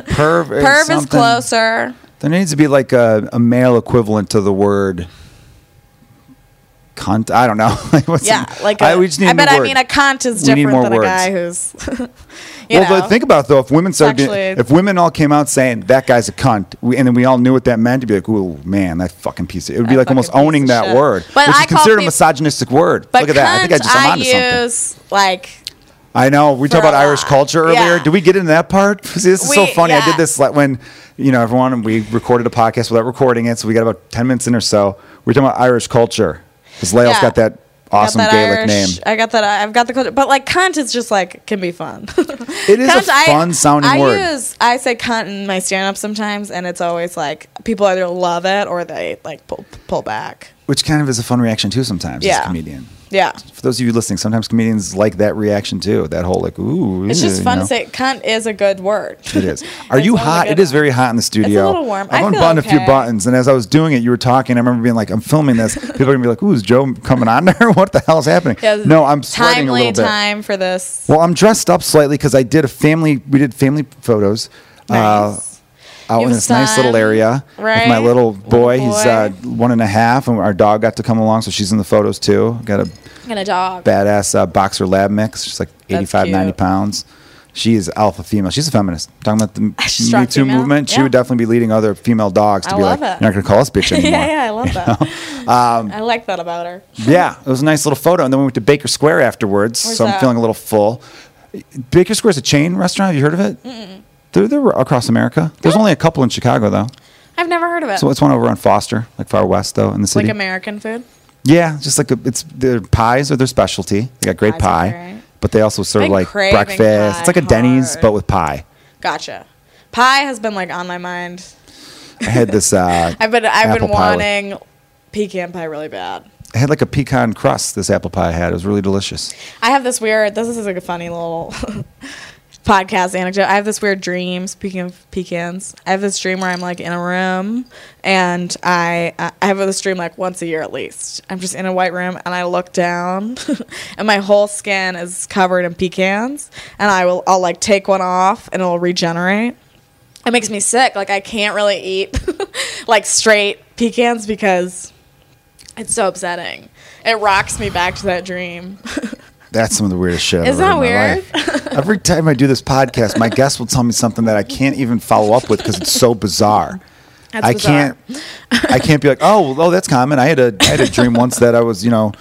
A: Perv (laughs) is
B: perv is closer.
A: There needs to be like a, a male equivalent to the word cunt. I don't know. like what's
B: Yeah, like
A: I,
B: a-
A: we just need
B: I bet I mean a cunt is different than
A: words.
B: a guy who's. You
A: well, but think about it, though. If women started, if women all came out saying that guy's a cunt, we, and then we all knew what that meant, to be like, oh man, that fucking piece." Of, it would be like almost owning that
B: shit.
A: word,
B: But
A: which
B: I
A: is considered a
B: peop-
A: misogynistic word.
B: But
A: Look at that. I think I just I'm onto something.
B: use like
A: I know. We talked
B: a
A: about Irish culture earlier.
B: Yeah.
A: Did we get into that part? (laughs) See, this is so
B: We-
A: funny. I did this like when, you know, everyone, we recorded a podcast without recording it. So we got about 10 minutes in or so. We are talking about Irish culture. Because Lael's
B: Yeah.
A: got that
B: I
A: awesome Gaelic
B: Irish-
A: name.
B: I got that. I've got the culture, but like cunt is just like can be fun. (laughs)
A: It is a
B: Cunt, I-
A: fun sounding
B: I
A: word.
B: use I say cunt in my stand up sometimes, and it's always like people either love it or they like pull pull back.
A: Which kind of is a fun reaction too sometimes as
B: Yeah.
A: a comedian.
B: Yeah.
A: For those of you listening, sometimes comedians like that reaction too. That whole like, ooh.
B: It's just fun
A: know?
B: to say. Cunt is a good word.
A: It is. (laughs) Are you
B: one of the
A: hot? It is very hot in the studio.
B: It's a little warm. I
A: I've unbuttoned a few buttons, and as I was doing it, you were talking. I remember being like, "I'm filming this." (laughs) People are gonna be like, "Ooh, is Joe coming on there? (laughs) what the hell is happening?"
B: Yeah,
A: no, I'm sweating a little bit.
B: time for this.
A: Well, I'm dressed up slightly because I did a family. We did family photos. Uh,
B: Nice.
A: Out
B: You
A: in this nice little
B: son,
A: area with my
B: right?
A: little
B: Little
A: boy. He's uh, one and a half, and our dog got to come along, so she's in the photos too. Got a
B: and a dog.
A: badass uh, boxer lab mix. She's like 85, 90 pounds. She is alpha female. She's a feminist. Talking about the (laughs) Me Too
B: female.
A: movement, she
B: Yeah.
A: would definitely be leading other female dogs to
B: I
A: be like,
B: it.
A: "You're not going to call us bitch (laughs) anymore."
B: yeah, yeah, I love that.
A: Um,
B: I like that about her.
A: Yeah, it was a nice little photo. And then we went to Baker Square afterwards.
B: Where's
A: so I'm feeling a little full. Baker Square is a chain restaurant. Have you heard of it? They're, they're across America. There's only a couple in Chicago, though.
B: I've never heard of it.
A: So it's one over on Foster, like far west, though, in the city.
B: like American food.
A: yeah, just like a, it's their pies are their specialty. They got great
B: Pies are
A: pie,
B: great.
A: but they also serve
B: Been
A: like
B: craving
A: breakfast.
B: pie
A: It's like a Denny's,
B: hard.
A: but with pie.
B: Gotcha. Pie has been like on my mind.
A: I had this. Uh, (laughs)
B: I've been I've
A: apple
B: been
A: pie with-
B: wanting pecan pie really bad.
A: I had like a pecan crust. This apple pie I had. It was really delicious.
B: I have this weird. This is like a funny little (laughs) podcast anecdote. I have this weird dream. Speaking of pecans, I have this dream where I'm like in a room, and I I have this dream like once a year at least. I'm just in a white room, and I look down, (laughs) and my whole skin is covered in pecans, and I will I'll like take one off, and it'll regenerate. It makes me sick. Like I can't really eat (laughs) like straight pecans because it's so upsetting. It rocks me back to that dream. (laughs)
A: That's some of the weirdest shit. I've
B: Is that
A: heard in my life. Every time I do this podcast, my guest will tell me something that I can't even follow up with because it's so bizarre.
B: That's
A: I
B: bizarre.
A: can't. I can't be like, oh, well, oh, that's common. I had a, I had a dream once that I was, you know,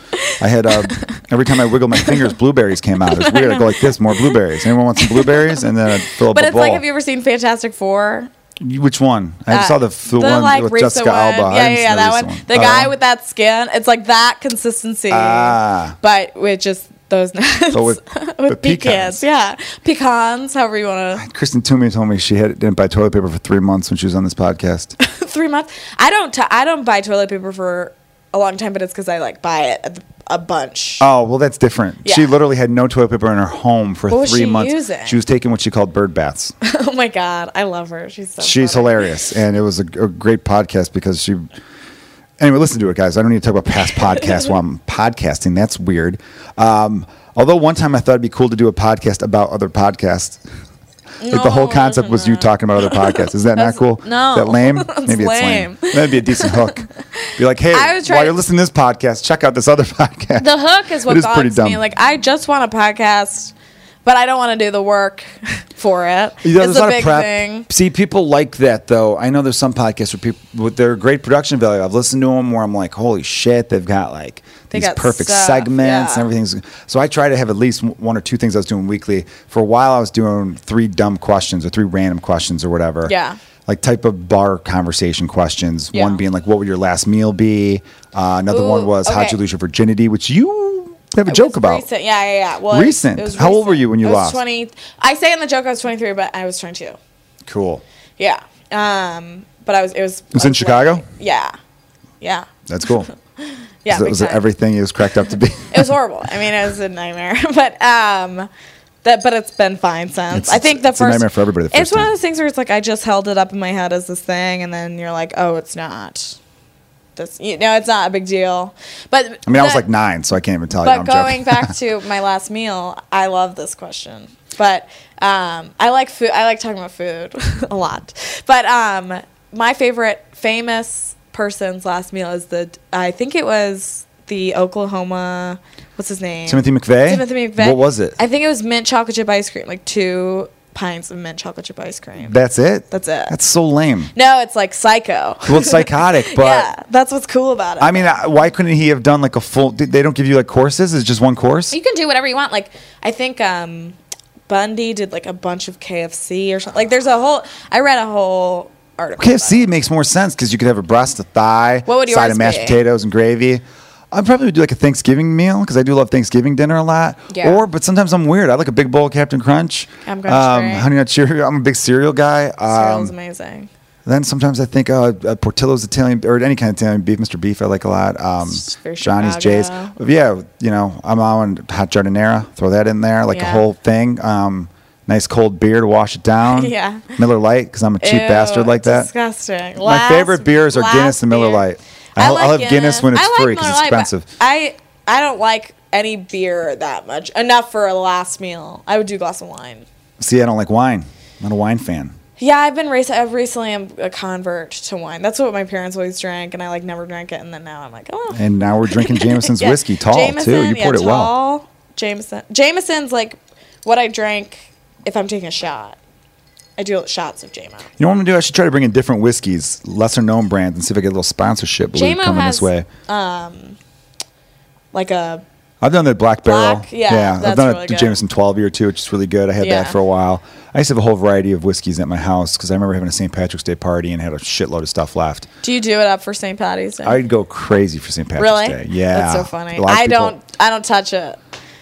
A: I had uh every time I wiggled my fingers, blueberries came out. It was weird. I go like this, more blueberries. Anyone want some blueberries? And then I'd fill up
B: But
A: a
B: it's
A: bowl.
B: like, have you ever seen Fantastic Four?
A: Which one? I
B: Uh,
A: saw the, the, one with
B: recent
A: Jessica
B: one.
A: Alba.
B: Yeah, yeah, yeah, that
A: recent
B: one. The
A: Oh.
B: guy with that skin. It's like that consistency.
A: Ah.
B: But with just those (laughs) nuts.
A: With- (laughs)
B: with pecans.
A: pecans.
B: Yeah. Pecans, however you want to.
A: Uh, Kristen Toomey told me she had didn't buy toilet paper for three months when she was on this podcast. (laughs)
B: Three months. I don't. T- I don't buy toilet paper for a long time, but it's because I like buy it a, a bunch.
A: Oh well, that's different. She literally had no toilet paper in her home for
B: What
A: three
B: she
A: months.
B: using?
A: She was taking what she called bird baths.
B: oh my god, I love her. She's so.
A: She's
B: funny.
A: hilarious, and it was a, a great podcast because she. Anyway, listen to it, guys. I don't need to talk about past podcasts while I'm (laughs) podcasting. That's weird. Um, although one time I thought it'd be cool to do a podcast about other podcasts. like the whole concept was you talking about other podcasts. Is that not cool?
B: no.
A: Is that lame? (laughs) Maybe it's lame.
B: lame.
A: That'd be a decent hook. Be like, hey, (laughs) while you're listening to this podcast, check out this other podcast.
B: The hook is what
A: It is pretty
B: bugs me. Like I just want a podcast, but I don't want to do the work (laughs) for it.
A: You know,
B: it's
A: there's
B: a
A: lot of
B: big
A: prep.
B: thing.
A: See, people like that though. I know there's some podcasts where people with their great production value. I've listened to them where I'm like, holy shit, they've got like
B: They
A: these
B: got
A: perfect
B: stuff,
A: segments
B: yeah.
A: and everything's. So I try to have at least one or two things I was doing weekly. For a while, I was doing three dumb questions or three random questions or whatever.
B: Yeah.
A: Like type of bar conversation questions.
B: Yeah.
A: One being like, what would your last meal be? Uh, another
B: Ooh,
A: one was, how'd you lose your virginity? Which you have a
B: It
A: joke about.
B: Recent. Yeah, yeah, yeah. Well, it was-
A: Recent?
B: it was
A: How old were you when you
B: I was
A: lost?
B: Twenty. I say in the joke I was 23, but I was 22.
A: Cool.
B: Yeah. Um, but I was. It was. It
A: was in Chicago?
B: Yeah. Yeah.
A: That's cool. (laughs)
B: Yeah.
A: was it, was it everything it was cracked up to be? (laughs)
B: It was horrible. I mean, it was a nightmare. (laughs) But um, that but it's been fine since.
A: It's-
B: I think the
A: it's a
B: first
A: nightmare for everybody
B: it's
A: first
B: one of those things where it's like I just held it up in my head as this thing, and then you're like, oh, it's not. This, you know, it's not a big deal. But
A: I mean, I was like nine, so I can't even tell you.
B: But going back (laughs) to my last meal, I love this question. But um, I like food. I like talking about food (laughs) a lot. But um, my favorite famous person's last meal is the. I think it was the Oklahoma. What's his name?
A: Timothy McVeigh.
B: Timothy McVeigh.
A: What was it?
B: I think it was mint chocolate chip ice cream, like two pints of mint chocolate chip ice cream.
A: That's it.
B: That's it.
A: That's so lame.
B: no, it's like psycho.
A: Well, it's psychotic, (laughs) but
B: yeah, that's what's cool about it.
A: I mean, why couldn't he have done like a full? They don't give you like courses. It's just one course.
B: You can do whatever you want. Like I think um, Bundy did like a bunch of KFC or something. Like there's a whole. I read a whole article.
A: KFC makes more sense because you could have a breast, a thigh,
B: What would
A: side of mashed
B: be?
A: potatoes and gravy. I'd do like a Thanksgiving meal because I do love Thanksgiving dinner a lot.
B: Yeah.
A: Or, but sometimes I'm weird. I like a big bowl of Captain Crunch.
B: I'm Crunch
A: um. Honey Nut Cheerio. I'm a big cereal guy.
B: Cereal's
A: Um,
B: amazing.
A: Then sometimes I think uh, uh, Portillo's Italian or any kind of Italian beef, Mr. Beef, I like a lot. Um, Johnny's J's. Yeah, you know, I'm on hot giardiniera. Throw that in there, like a whole thing. Um, nice cold beer to wash it down. (laughs)
B: Yeah.
A: Miller Lite because I'm a cheap
B: Ew,
A: bastard like that.
B: Disgusting.
A: My
B: Last-
A: favorite beers are Guinness and Miller. Lite. I'll, I'll have Guinness when it's
B: like
A: free because it's expensive.
B: I I don't like any beer that much. Enough for a last meal. I would do a glass of wine.
A: See, I don't like wine. I'm not a wine fan.
B: Yeah, I've been rec- I've recently am a convert to wine. That's what my parents always drank, and I like never drank it. And then now I'm like, oh.
A: And now we're drinking (laughs) Jameson's
B: Yeah.
A: whiskey tall
B: Jameson,
A: too. You
B: yeah,
A: poured it well.
B: tall, Jameson. Jameson's like what I drank if I'm taking a shot. I do shots of JMO.
A: You know what I'm gonna do? I should try to bring in different whiskeys, lesser known brands, and see if I get a little sponsorship.
B: JMO
A: coming
B: has
A: this way.
B: um, like a
A: I've done the Black Barrel.
B: Black? Yeah,
A: I've done
B: really
A: a
B: good.
A: Jameson 12 year too, which is really good. I had
B: Yeah.
A: that for a while. I used to have a whole variety of whiskeys at my house because I remember having a St. Patrick's Day party and had a shitload of stuff left.
B: Do you do it up for St. Patty's Day?
A: I'd go crazy for St. Patrick's
B: really?
A: Day. Yeah,
B: That's so funny.
A: A lot of
B: I
A: people-
B: don't. I don't touch it.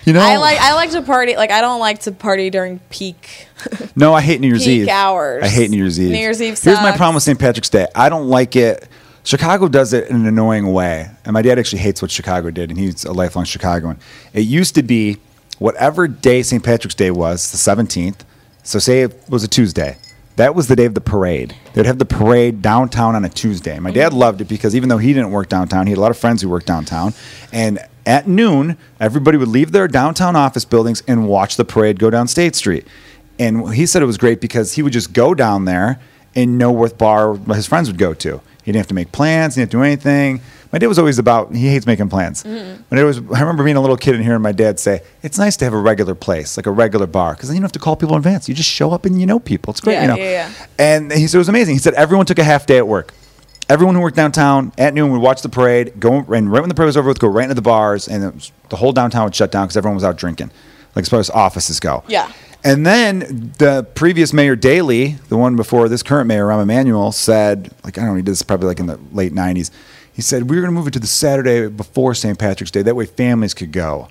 A: You know,
B: I like. I like to party. Like I don't like to party during peak.
A: No, I hate New Year's
B: Peak
A: Eve.
B: hours.
A: I hate New Year's Eve.
B: New Year's Eve
A: Here's my problem with St. Patrick's Day. I don't like it. Chicago does it in an annoying way, and my dad actually hates what Chicago did, and he's a lifelong Chicagoan. It used to be whatever day St. Patrick's Day was, the 17th. So say it was a Tuesday. That was the day of the parade. They'd have the parade downtown on a Tuesday. My dad loved it because even though he didn't work downtown, he had a lot of friends who worked downtown. And at noon, everybody would leave their downtown office buildings and watch the parade go down State Street. And he said it was great because he would just go down there and know what bar his friends would go to. He didn't have to make plans. He didn't have to do anything. My dad was always about. He hates making plans. Mm-hmm. But it was. I remember being a little kid and hearing my dad say, "It's nice to have a regular place, like a regular bar, because then you don't have to call people in advance. You just show up and you know people. It's great,
B: Yeah,
A: you know."
B: yeah, yeah.
A: And he said it was amazing. He said everyone took a half day at work. Everyone who worked downtown at noon would watch the parade, go and right when the parade was over, would go right into the bars, and it was, the whole downtown would shut down because everyone was out drinking, like as far as offices go.
B: Yeah.
A: And then the previous mayor Daley, the one before this current mayor Rahm Emanuel, said, like I don't know, he did this probably like in the late '90s. He said we were going to move it to the Saturday before St. Patrick's Day. That way families could go.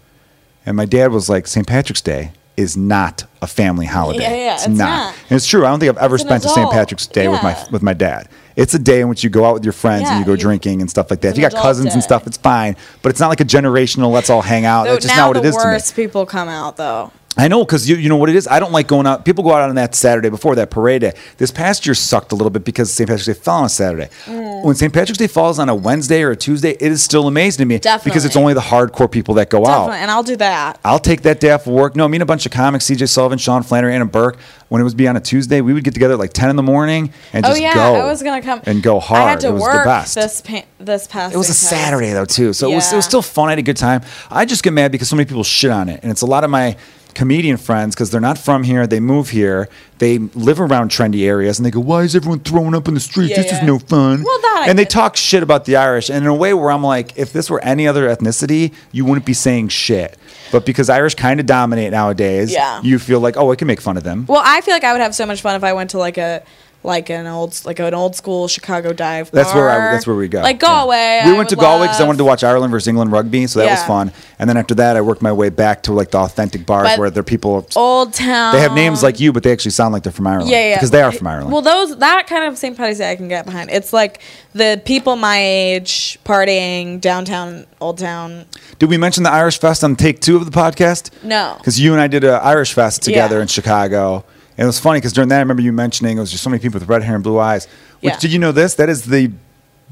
A: And my dad was like, St. Patrick's Day is not a family holiday.
B: Yeah, yeah,
A: it's,
B: it's
A: not.
B: not.
A: And it's true. I don't think I've ever
B: It's
A: spent a St. Patrick's Day with my with my dad. It's a day in which you go out with your friends and you go
B: you-
A: drinking and stuff like that. If you got cousins and stuff, it's fine. But it's not like a generational let's all hang out.
B: Though
A: That's just not what it is to me.
B: worst people come out though.
A: I know because you you know what it is. I don't like going out. People go out on that Saturday before that parade day. This past year sucked a little bit because St. Patrick's Day fell on a Saturday. Mm. when St. Patrick's Day falls on a Wednesday or a Tuesday, it is still amazing to me because it's only the hardcore people that go
B: Definitely,
A: out.
B: and I'll do that.
A: I'll take that day off of work. No, I mean a bunch of comics, CJ Sullivan, Sean Flannery, Anna Burke. When it was be on a Tuesday, we would get together at like 10 in the morning and
B: oh,
A: just Oh
B: yeah,
A: go.
B: I was gonna come
A: and go hard.
B: I had to
A: it was
B: work
A: the best.
B: this pa- this past.
A: It was a Saturday though too, so it was it was still fun. I had a good time. I just get mad because so many people shit on it, and it's a lot of my comedian friends because they're not from here. They move here. They live around trendy areas, and they go, "Why is everyone throwing up in the streets?
B: Yeah,
A: this is no fun."
B: Well, that I
A: and they talk shit about the Irish, and in a way where I'm like, if this were any other ethnicity, you wouldn't be saying shit. But because Irish kind of dominate nowadays,
B: Yeah.
A: you feel like, oh, I can make fun of them.
B: Well, I feel like I would have so much fun if I went to like a like an old like an old school Chicago dive.
A: That's where I, that's where we go.
B: Like
A: Yeah.
B: Galway.
A: We
B: I
A: went to Galway because I wanted to watch Ireland versus England rugby, so that was fun. And then after that, I worked my way back to like the authentic bars
B: But
A: where there are people.
B: Old Town.
A: They have names like you, but they actually sound like they're from Ireland.
B: Yeah, yeah.
A: Because they are from Ireland.
B: Well, those that kind of St. Patty's Day I can get behind. It's like the people my age partying downtown, Old Town.
A: did we mention the Irish Fest on take two of the podcast?
B: No.
A: Because you and I did an Irish Fest together
B: Yeah.
A: in Chicago. And it was funny because during that, I remember you mentioning it was just so many people with red hair and blue eyes. Which,
B: Yeah.
A: did you know this? That is the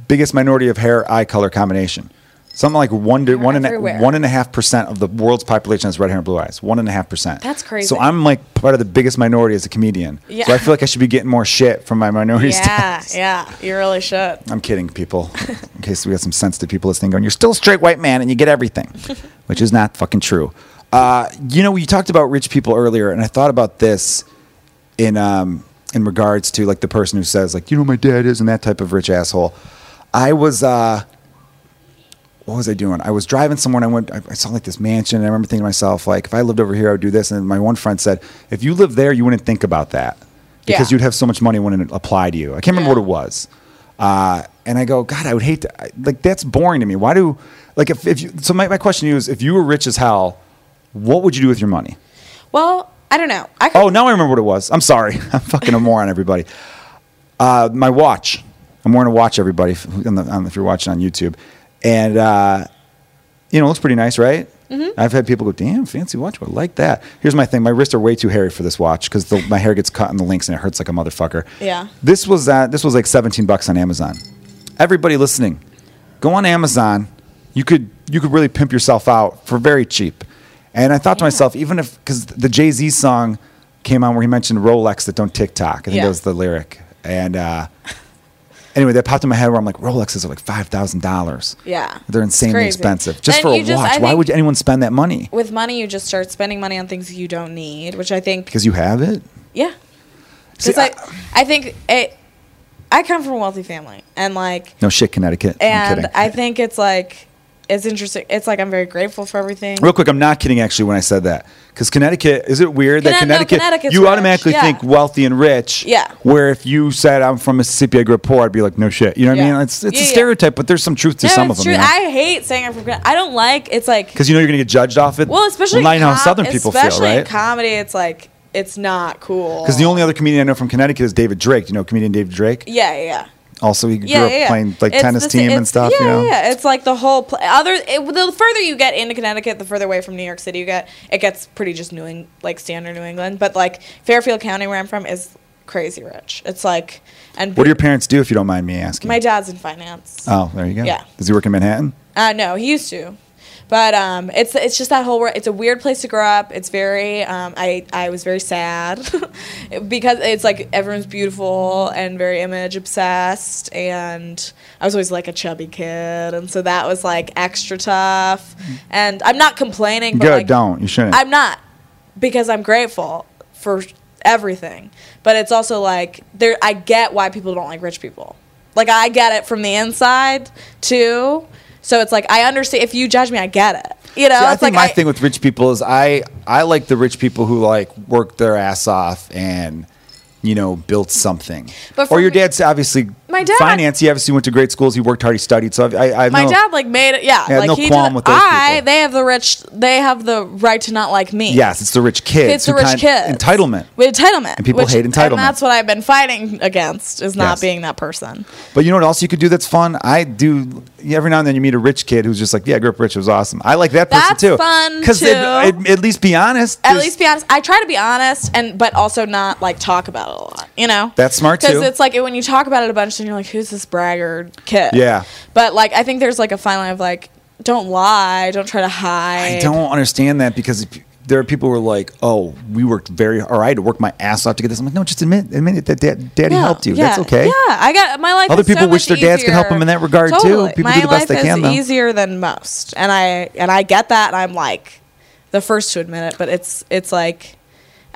A: biggest minority of hair eye color combination. Something like one to one and a, one and a half percent of the world's population has red hair and blue eyes. One and a half percent.
B: That's crazy.
A: So I'm like part of the biggest minority as a comedian.
B: Yeah.
A: So I feel like I should be getting more shit from my minority
B: Yeah,
A: status.
B: yeah. You really should.
A: I'm kidding, people. In case we got some sensitive people listening, going, "You're still a straight white man and you get everything," (laughs) which is not fucking true. Uh, you know, you talked about rich people earlier, and I thought about this in um, in regards to like the person who says, like, you know, my dad is, and that type of rich asshole. I was. Uh, what was I doing? I was driving somewhere and I went, I saw like this mansion and I remember thinking to myself, like, if I lived over here, I would do this. And my one friend said, if you lived there, you wouldn't think about that because
B: Yeah.
A: you'd have so much money when it apply to you. I can't remember
B: Yeah.
A: what it was. Uh, and I go, God, I would hate to, I- like, that's boring to me. Why do, like, if, if you, so my, my question to you is, if you were rich as hell, what would you do with your money?
B: Well, I don't know. I
A: oh, now I remember what it was. I'm sorry. (laughs) I'm fucking a moron, everybody. Uh, my watch. I'm wearing a watch, everybody, if, on the, on, if you're watching on YouTube. And, uh, you know, it looks pretty nice, right?
B: Mm-hmm.
A: I've had people go, damn, fancy watch. I like that. Here's my thing. My wrists are way too hairy for this watch because my hair gets cut in the links and it hurts like a motherfucker.
B: Yeah.
A: This was, uh, this was like 17 bucks on Amazon. Everybody listening, go on Amazon. You could, you could really pimp yourself out for very cheap. And I thought to myself, even if, because the Jay Z song came on where he mentioned Rolex that don't tick tock. I think
B: Yeah.
A: that was the lyric. And uh, anyway, that popped in my head where I'm like, Rolexes are like $5,000.
B: Yeah.
A: They're insanely expensive. Just
B: Then
A: for a
B: just-
A: watch.
B: I
A: Why would anyone spend that money?
B: With money, you just start spending money on things you don't need, which I think,
A: Because you have it?
B: yeah. Because like, I think it. I come from a wealthy family, and like,
A: No shit, Connecticut.
B: And. I think it's like, it's interesting. It's like I'm very grateful for everything.
A: Real quick, I'm not kidding actually when I said that. Because Connecticut, is it weird that
B: Conne- no,
A: Connecticut,
B: Connecticut's
A: you
B: rich,
A: automatically
B: yeah.
A: think wealthy and rich?
B: Yeah.
A: Where if you said I'm from Mississippi, I grew up poor, I'd be like, no shit. You know what I mean? It's, it's
B: Yeah,
A: a
B: yeah.
A: stereotype, but there's some truth to
B: no,
A: some of
B: true.
A: them. You know?
B: I hate saying I'm from. Con- I don't like. It's like
A: Because you know you're going to get judged off it.
B: well, especially
A: well, you know how Southern people feel,
B: especially in
A: right?
B: comedy, it's like it's not cool.
A: Because the only other comedian I know from Connecticut is David Drake. Do you know comedian David Drake?
B: yeah, yeah, yeah.
A: Also, he grew
B: yeah,
A: up
B: yeah, yeah.
A: playing like
B: It's
A: tennis team and stuff.
B: Yeah,
A: you know?
B: yeah, it's like the whole pl- other. It, the further you get into Connecticut, the further away from New York City you get. It gets pretty just New England, like standard New England. But like Fairfield County, where I'm from, is crazy rich. It's like and
A: What do your parents do, if you don't mind me asking?
B: my dad's in finance.
A: Oh, there you go.
B: Yeah.
A: Does he work in Manhattan?
B: Uh, no, he used to, but um, it's it's just that whole. It's a weird place to grow up. It's very. Um, I I was very sad (laughs) because it's like everyone's beautiful and very image obsessed, and I was always like a chubby kid, and so that was like extra tough. And I'm not complaining. But
A: Good,
B: like,
A: don't. You shouldn't.
B: I'm not because I'm grateful for everything. But it's also like there I get why people don't like rich people. Like I get it from the inside too. So it's like I understand if you judge me, I get it. You know,
A: See, I
B: it's
A: think
B: like
A: my
B: I-
A: thing with rich people is I I like the rich people who like work their ass off and you know built something.
B: But
A: or your dad's obviously
B: My dad-
A: finance. He obviously went to great schools. He worked hard. He studied. So I I, I
B: my dad like made it. Yeah,
A: Yeah,
B: like
A: no
B: he
A: qualm
B: did.
A: with those
B: I
A: people.
B: they have the rich. They have the right to not like me.
A: Yes, it's the rich kids.
B: It's the rich kids.
A: Entitlement.
B: With entitlement.
A: And people hate entitlement.
B: And that's what I've been fighting against is not
A: Yes.
B: being that person.
A: But you know what else you could do that's fun? I do every now and then you meet a rich kid who's just like, yeah, I grew up rich. It was awesome. I like that person
B: That's
A: too.
B: fun,
A: Because at least be honest.
B: At least be honest. I try to be honest and but also not like talk about it a lot. You know.
A: That's smart, too.
B: Because it's like when you talk about it a bunch, and you're like, who's this braggart kid?
A: Yeah.
B: But like, I think there's like a fine line of like, don't lie, don't try to hide.
A: I don't understand that because if, there are people who are like, "Oh, we worked very, hard. I had to work my ass off to get this." I'm like, "No, just admit, admit it that dad, daddy helped you.
B: yeah,
A: That's okay."
B: Yeah, I got my life.
A: Other
B: is so
A: people wish their dads could help them in that regard, too. People
B: my
A: do the best they can, My life
B: is
A: though.
B: easier than most, and I and I get that, and I'm like the first to admit it. But it's it's like.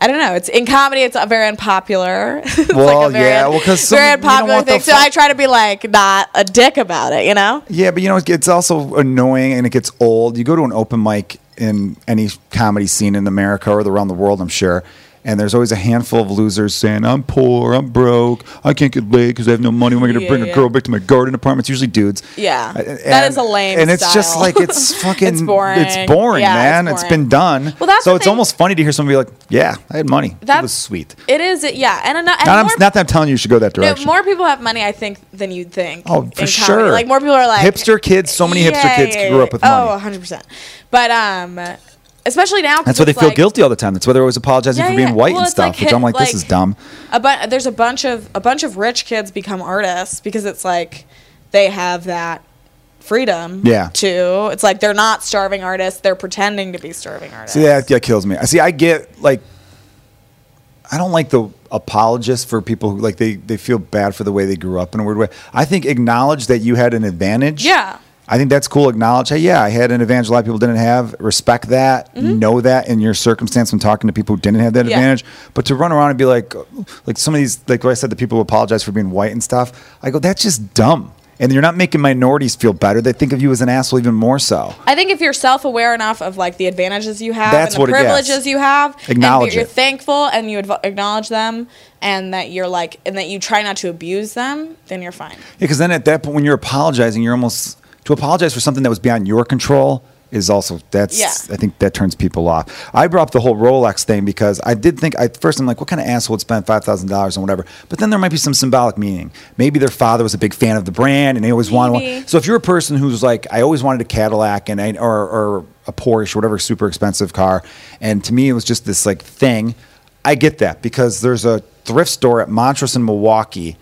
B: I don't know. It's in comedy. It's a very unpopular. (laughs) it's
A: Well,
B: a very
A: yeah, well, 'cause
B: very
A: some- you don't
B: unpopular thing. So I try to be like not a dick about it. You know?
A: Yeah, but you know, it's also annoying and it gets old. You go to an open mic in any comedy scene in America or around the world, I'm sure, and there's always a handful of losers saying, "I'm poor, I'm broke, I can't get laid because I have no money. Am I going to
B: Yeah,
A: bring a girl back to my garden apartment?" It's usually dudes.
B: Yeah.
A: Uh,
B: That is a lame
A: And it's just like (laughs) it's fucking.
B: It's boring.
A: It's boring,
B: Yeah,
A: man. it's
B: boring.
A: been done.
B: Well, that's
A: so it's
B: thing-
A: almost funny to hear somebody be like, "Yeah, I had money. It
B: That's
A: was sweet."
B: It is. Yeah, and, ano- and
A: Not, I'm,
B: more,
A: not that I'm telling you you should go that direction.
B: no, more people have money, I think, than you'd think.
A: Oh, for sure.
B: Like more people are like
A: Hipster kids, so many hipster kids grew up with
B: Oh,
A: money.
B: 100 percent. But um, especially now.
A: That's why they feel
B: like
A: guilty all the time. That's why they're always apologizing
B: Yeah,
A: for being
B: yeah.
A: white
B: Well,
A: and stuff.
B: like
A: which I'm like, this is dumb.
B: A bu- there's a bunch of a bunch of rich kids become artists because it's like they have that freedom.
A: Yeah.
B: To it's like they're not starving artists; they're pretending to be starving artists.
A: See, that, that kills me. I see. I get like, I don't like the apologists for people who like they they feel bad for the way they grew up in a weird way. I think acknowledge that you had an advantage.
B: Yeah.
A: I think that's cool. Acknowledge, hey, yeah, I had an advantage a lot of people didn't have. Respect that. Know that in your circumstance when talking to people who didn't have that
B: Mm-hmm. Yeah.
A: advantage. But to run around and be like, like some of these, like what I said, the people who apologize for being white and stuff. I go, that's just dumb. And you're not making minorities feel better. They think of you as an asshole even more so.
B: I think if you're self-aware enough of like the advantages you have
A: That's
B: and
A: what
B: the privileges you have,
A: Acknowledge
B: and you're
A: it.
B: thankful and you adv- acknowledge them, and that you're like, and that you try not to abuse them, then you're fine.
A: Yeah, because then at that point, when you're apologizing, you're almost to apologize for something that was beyond your control is also that's
B: Yeah.
A: I think that turns people off. I brought up the whole Rolex thing because I did think at first I'm like, what kind of asshole would spend five thousand dollars on whatever? But then there might be some symbolic meaning. Maybe their father was a big fan of the brand and they always wanted one. So if you're a person who's like, I always wanted a Cadillac and I, or or a Porsche, or whatever super expensive car, and to me it was just this like thing. I get that because there's a thrift store at Montrose in Milwaukee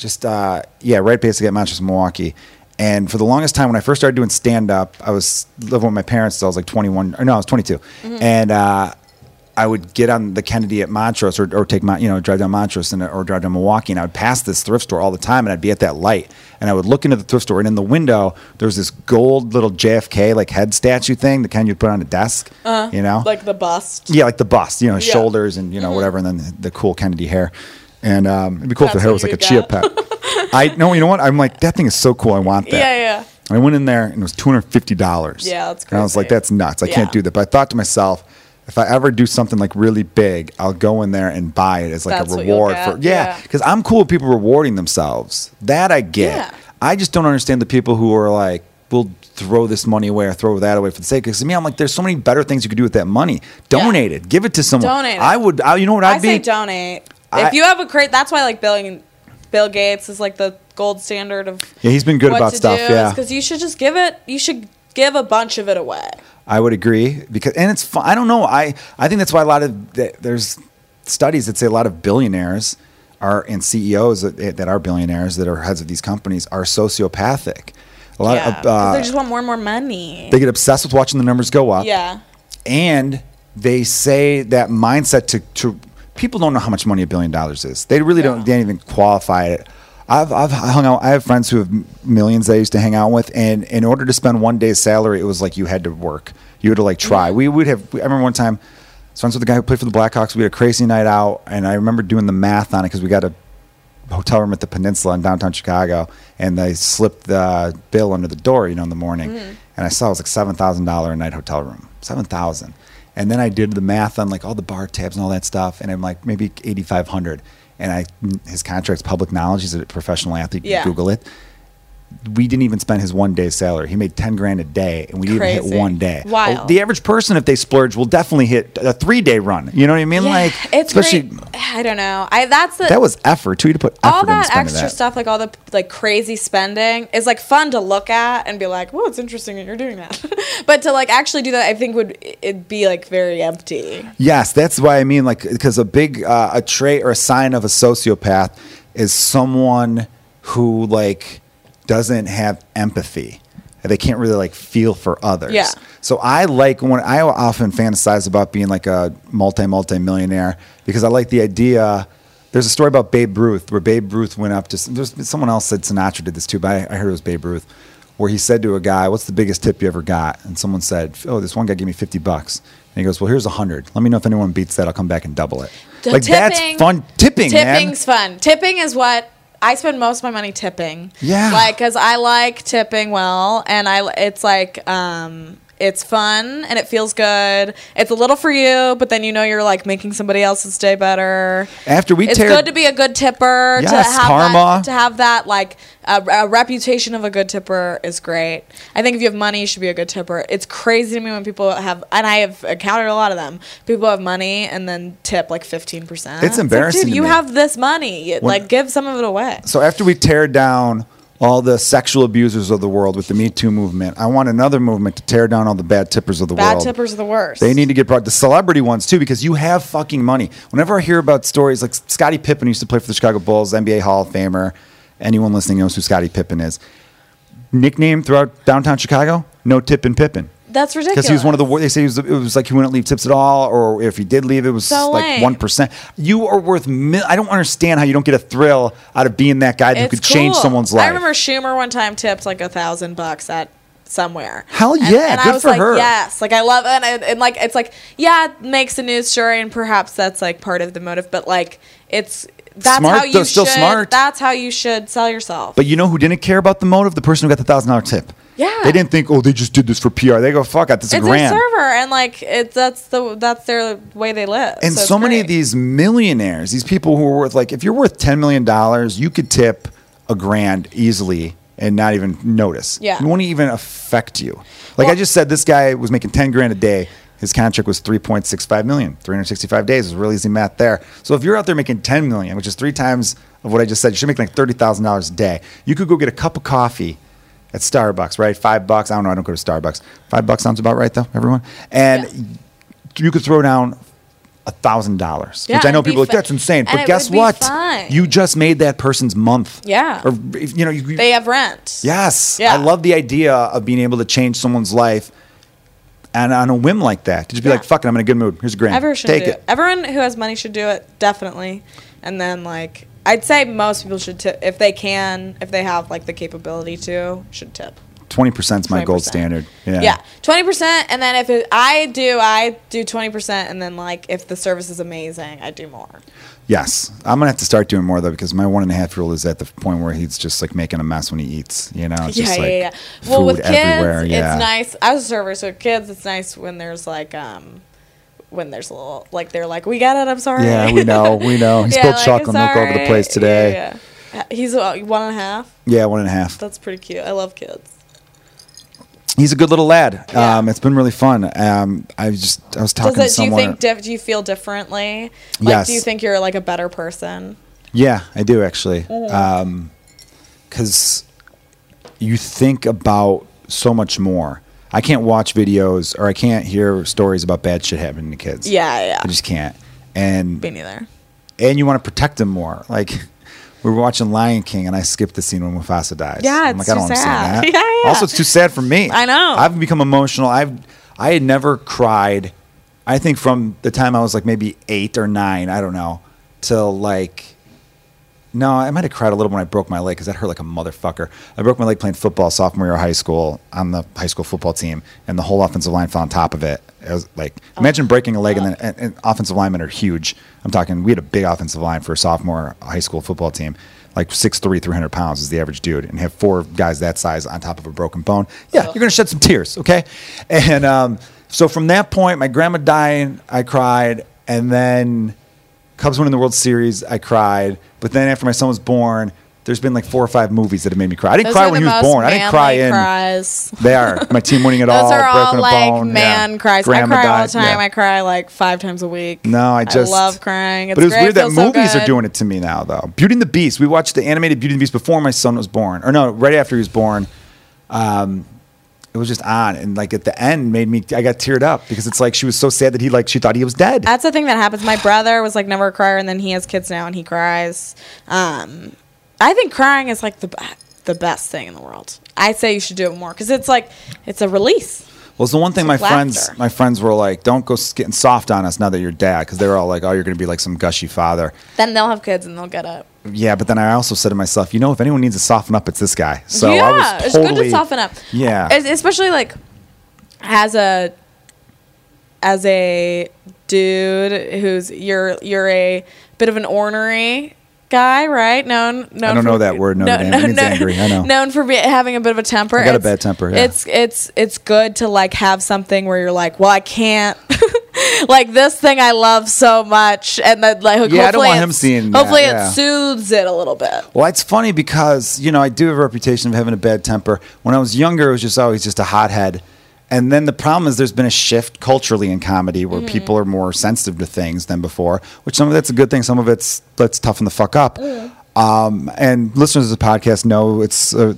A: just uh, yeah, right basically at Manchester, Milwaukee. And for the longest time, when I first started doing stand up, I was living with my parents. Still, I was like 21, or no, I was 22, and uh, I would get on the Kennedy at Montrose, or, or take my, you know, drive down Montrose, and, or drive down Milwaukee, and I would pass this thrift store all the time, and I'd be at that light, and I would look into the thrift store, and in the window there was this gold little JFK like head statue thing, the kind you'd put on a desk, uh, you know,
B: Like the bust.
A: yeah, like the bust, you know,
B: Yeah. Mm-hmm.
A: shoulders and you know whatever, and then the, the cool Kennedy hair. And um, it'd be cool if the hair was like a
B: you
A: chia pet. (laughs) I no, you know what? I'm like that thing is so cool. I want that.
B: Yeah, yeah.
A: And I went in there and it was two hundred fifty dollars.
B: Yeah, that's
A: And I was like, that's nuts. I
B: Yeah.
A: can't do that. But I thought to myself, if I ever do something like really big, I'll go in there and buy it as like
B: That's
A: a reward for yeah.
B: yeah.
A: Because I'm cool with people rewarding themselves. That I get.
B: Yeah.
A: I just don't understand the people who are like, we'll throw this money away or throw that away for the sake. Because to me, I'm like, there's so many better things you could do with that money. Donate it. Give it to someone.
B: Donate it.
A: I would. I, you know what
B: I
A: I'd
B: say
A: be?
B: donate.
A: I-
B: if you have a great, that's why like Bill, Bill Gates is like the gold standard of.
A: Yeah, he's been good
B: what
A: about
B: to
A: stuff,
B: do,
A: yeah.
B: because you should just give it. You should give a bunch of it away.
A: I would agree because, and it's fun. I don't know. I I think that's why a lot of there's studies that say a lot of billionaires are and CEOs that, that are billionaires that are heads of these companies are sociopathic. A lot
B: yeah,
A: of uh,
B: they just want more and more money.
A: they get obsessed with watching the numbers go up.
B: yeah,
A: and they say that mindset to, to people don't know how much money a billion dollars is. They really don't. They don't even qualify it. I've, I've hung out. I have friends who have millions they used to hang out with, and in order to spend one day's salary, it was like you had to work. You had to like try. We would have. I remember one time, I was friends with the guy who played for the Blackhawks. We had a crazy night out, and I remember doing the math on it because we got a hotel room at the Peninsula in downtown Chicago, and they slipped the bill under the door, you know, in the morning, mm-hmm. and I saw it was like seven thousand dollar a night hotel room, seven thousand, and then I did the math on like all the bar tabs and all that stuff, and I'm like maybe eighty five hundred, and I his contract's public knowledge. He's a professional athlete.
B: Yeah.
A: Google it. We didn't even spend his one day's salary. He made ten grand a day, and we didn't even hit one day.
B: Wild.
A: The average person, if they splurge, will definitely hit a three day run. You know what I mean?
B: yeah.
A: Like,
B: it's
A: especially
B: great. I don't know. I that's the
A: that was effort too. You to put effort
B: all that extra
A: that.
B: stuff, like all the like crazy spending, is like fun to look at and be like, "Well, it's interesting that you're doing that." (laughs) but to like actually do that, I think would it be like very empty.
A: Yes, that's why I mean, like, because a big uh, a trait or a sign of a sociopath is someone who like doesn't have empathy. They can't really like feel for others.
B: Yeah.
A: So I like when I often fantasize about being like a multi multi millionaire because I like the idea. There's a story about Babe Ruth where Babe Ruth went up to there's someone else said Sinatra did this too, but I, I heard it was Babe Ruth where he said to a guy, "What's the biggest tip you ever got?" And someone said, "Oh, this one guy gave me fifty bucks." And he goes, "Well, here's a hundred. Let me know if anyone beats that. I'll come back and double it."
B: The
A: like that's
B: tipping-
A: fun. Tipping, man.
B: Tipping's fun. Tipping is what I spend most of my money tipping.
A: Yeah.
B: Like, cause I like tipping well, and I it's like um. It's fun and it feels good. It's a little for you, but then you know you're like making somebody else's day better.
A: After we
B: it's
A: tear-
B: good to be a good tipper. to
A: Yes,
B: have
A: karma.
B: That, to have that like a, a reputation of a good tipper is great. I think if you have money, you should be a good tipper. It's crazy to me when people have, and I have encountered a lot of them. People have money and then tip like fifteen percent.
A: It's embarrassing
B: Like, dude,
A: to
B: you
A: me.
B: have this money.
A: When-
B: like, give some of it away.
A: So after we tear down all the sexual abusers of the world with the Me Too movement, I want another movement to tear down all the bad tippers of the world.
B: Bad
A: world.
B: tippers are the worst.
A: They need to get brought the celebrity ones too because you have fucking money. Whenever I hear about stories like Scottie Pippen used to play for the Chicago Bulls, NBA Hall of Famer. Anyone listening knows who Scottie Pippen is. Nickname throughout downtown Chicago, no tipping Pippen.
B: That's ridiculous.
A: Because he was one of the wor- they say he was, it was like he wouldn't leave tips at all, or if he did leave, it was
B: So
A: like
B: lame.
A: one percent. You are worth. Mil- I don't understand how you don't get a thrill out of being that guy who could change
B: cool.
A: someone's life.
B: I remember Schumer one time tipped like a thousand bucks at somewhere.
A: Hell
B: And-
A: yeah,
B: and,
A: good
B: I was
A: for
B: like,
A: her.
B: yes, like I love it, and, I- and like it's like yeah, it makes a news story, and perhaps that's like part of the motive, but like it's that's
A: Smart,
B: how you
A: though, still
B: should.
A: smart.
B: That's how you should sell yourself.
A: But you know who didn't care about the motive? The person who got the thousand dollar tip.
B: Yeah.
A: They didn't think, oh, they just did this for PR. They go, fuck it, this is a
B: it's
A: grand.
B: their server, and like it, that's the that's their way they live.
A: and
B: so,
A: so, many of these millionaires, these people who are worth like, if you're worth ten million dollars, you could tip a grand easily and not even notice.
B: Yeah.
A: it won't even affect you. Like I just said, this guy was making ten grand a day. His contract was 3.65 million, 365 days. is really easy math there. So if you're out there making 10 million, which is three times of what I just said, you should make like $30,000 a day. You could go get a cup of coffee at Starbucks, right? Five bucks. I don't know. I don't go to Starbucks. Five bucks sounds about right, though, everyone. And
B: Yeah.
A: you could throw down a thousand dollars, which I know people are like that's insane.
B: and
A: But
B: it
A: guess
B: would be
A: what?
B: fine.
A: You just made that person's month.
B: Yeah.
A: Or you know, you,
B: they have rent.
A: yes.
B: Yeah.
A: I love the idea of being able to change someone's life, and on a whim like that, to just be
B: Yeah.
A: like, "Fuck it, I'm in a good mood. Here's a grand.
B: Everyone should
A: Take
B: do
A: it."
B: it. Everyone who has money should do it definitely, and then like I'd say most people should tip if they can, if they have like the capability to, should tip.
A: Twenty percent is my gold
B: 20%.
A: standard. Yeah.
B: Yeah, twenty percent, and then if it, I do, I do twenty percent, and then like if the service is amazing, I do more.
A: Yes, I'm gonna have to start doing more though because my one and a half year old is at the point where he's just like making a mess when he eats. You know, it's
B: yeah,
A: just
B: yeah,
A: like
B: yeah. Well,
A: food
B: with kids,
A: everywhere. Yeah.
B: it's nice. I was a server, so with kids, it's nice when there's like um. When there's a little, like they're like, we got it. I'm sorry.
A: Yeah, we know, we know. (laughs) He spilled
B: like,
A: chocolate milk over the place today.
B: Yeah, yeah. He's uh, one and a half.
A: Yeah, one and a half.
B: That's pretty cute. I love kids.
A: He's a good little lad.
B: Yeah.
A: Um, it's been really fun. Um, I just I was talking
B: Does
A: to
B: it? Do you
A: someone.
B: think? Do you feel differently? Like,
A: Yes.
B: Do you think you're like a better person?
A: Yeah, I do actually.
B: Mm-hmm.
A: Because you think about so much more. I can't watch videos or I can't hear stories about bad shit happening to kids.
B: Yeah, yeah.
A: I just can't. And
B: Me neither.
A: and you want to protect them more. Like we were watching Lion King and I skipped the scene when Mufasa dies.
B: Yeah,
A: I'm
B: it's
A: like, I don't want to see
B: sad. (laughs)
A: that.
B: Yeah, yeah.
A: Also, it's too sad for me.
B: I know.
A: I've become emotional. I've I had never cried. I think from the time I was like maybe eight or nine, I don't know, till like. No, I might have cried a little when I broke my leg because that hurt like a motherfucker. I broke my leg playing football sophomore year of high school on the high school football team, and the whole offensive line fell on top of it. It was like imagine breaking a leg, and then and, and offensive linemen are huge. I'm talking we had a big offensive line for a sophomore high school football team, like 6'3", 300 pounds is the average dude, and have four guys that size on top of a broken bone. Yeah, you're gonna shed some tears, okay? And um, so from that point, my grandma dying, I cried, and then Cubs winning the World Series, I cried. But then after my son was born, there's been like four or five movies that have made me cry. I didn't
B: Those
A: cry when he was born. I didn't cry in.
B: cries.
A: They are my team winning it (laughs)
B: Those
A: all.
B: are all like
A: bone.
B: man
A: yeah.
B: cries.
A: Grandma
B: I cry all the time.
A: yeah.
B: I cry like five times a week.
A: No, I just
B: love crying. It's
A: but it was
B: great.
A: weird that
B: Feels so
A: movies are doing it to me now, though. Beauty and the Beast. We watched the animated Beauty and the Beast before my son was born, or no, right after he was born. Um, it was just on, and like at the end, made me. I got teared up because it's like she was so sad that he like she thought he was dead.
B: That's the thing that happens. My brother was like never a crier, and then he has kids now, and he cries. Um, I think crying is like the the best thing in the world. I say you should do it more because it's like it's a release.
A: Well, it's the one thing my
B: like
A: friends my friends were like, "Don't go getting soft on us now that you're dad," because they were all like, "Oh, you're going to be like some gushy father."
B: Then they'll have kids and they'll get up.
A: Yeah, but then I also said to myself, you know, if anyone needs to soften up, it's this guy. So
B: yeah,
A: I was
B: it's
A: totally
B: good to soften up.
A: Yeah.
B: Especially like as a as a dude who's you're you're a bit of an ornery guy, right? Known, known I
A: don't
B: for-
A: know that word, Notre Dame. It means angry, I know.
B: Known for be, having a bit of a temper.
A: I got a bad temper, yeah.
B: It's it's it's good to like have something where you're like, well, I can't. (laughs) like this thing I love so much, and then like
A: Yeah, I don't want him
B: it's-
A: seeing that,
B: Hopefully,
A: yeah.
B: it soothes it a little bit.
A: Well, it's funny because you know I do have a reputation of having a bad temper. When I was younger, it was just always just a hothead. And then the problem is there's been a shift culturally in comedy where
B: Mm-hmm.
A: people are more sensitive to things than before. Which some of that's a good thing, some of it's let's toughen the fuck up.
B: Mm.
A: Um, and listeners of the podcast know it's a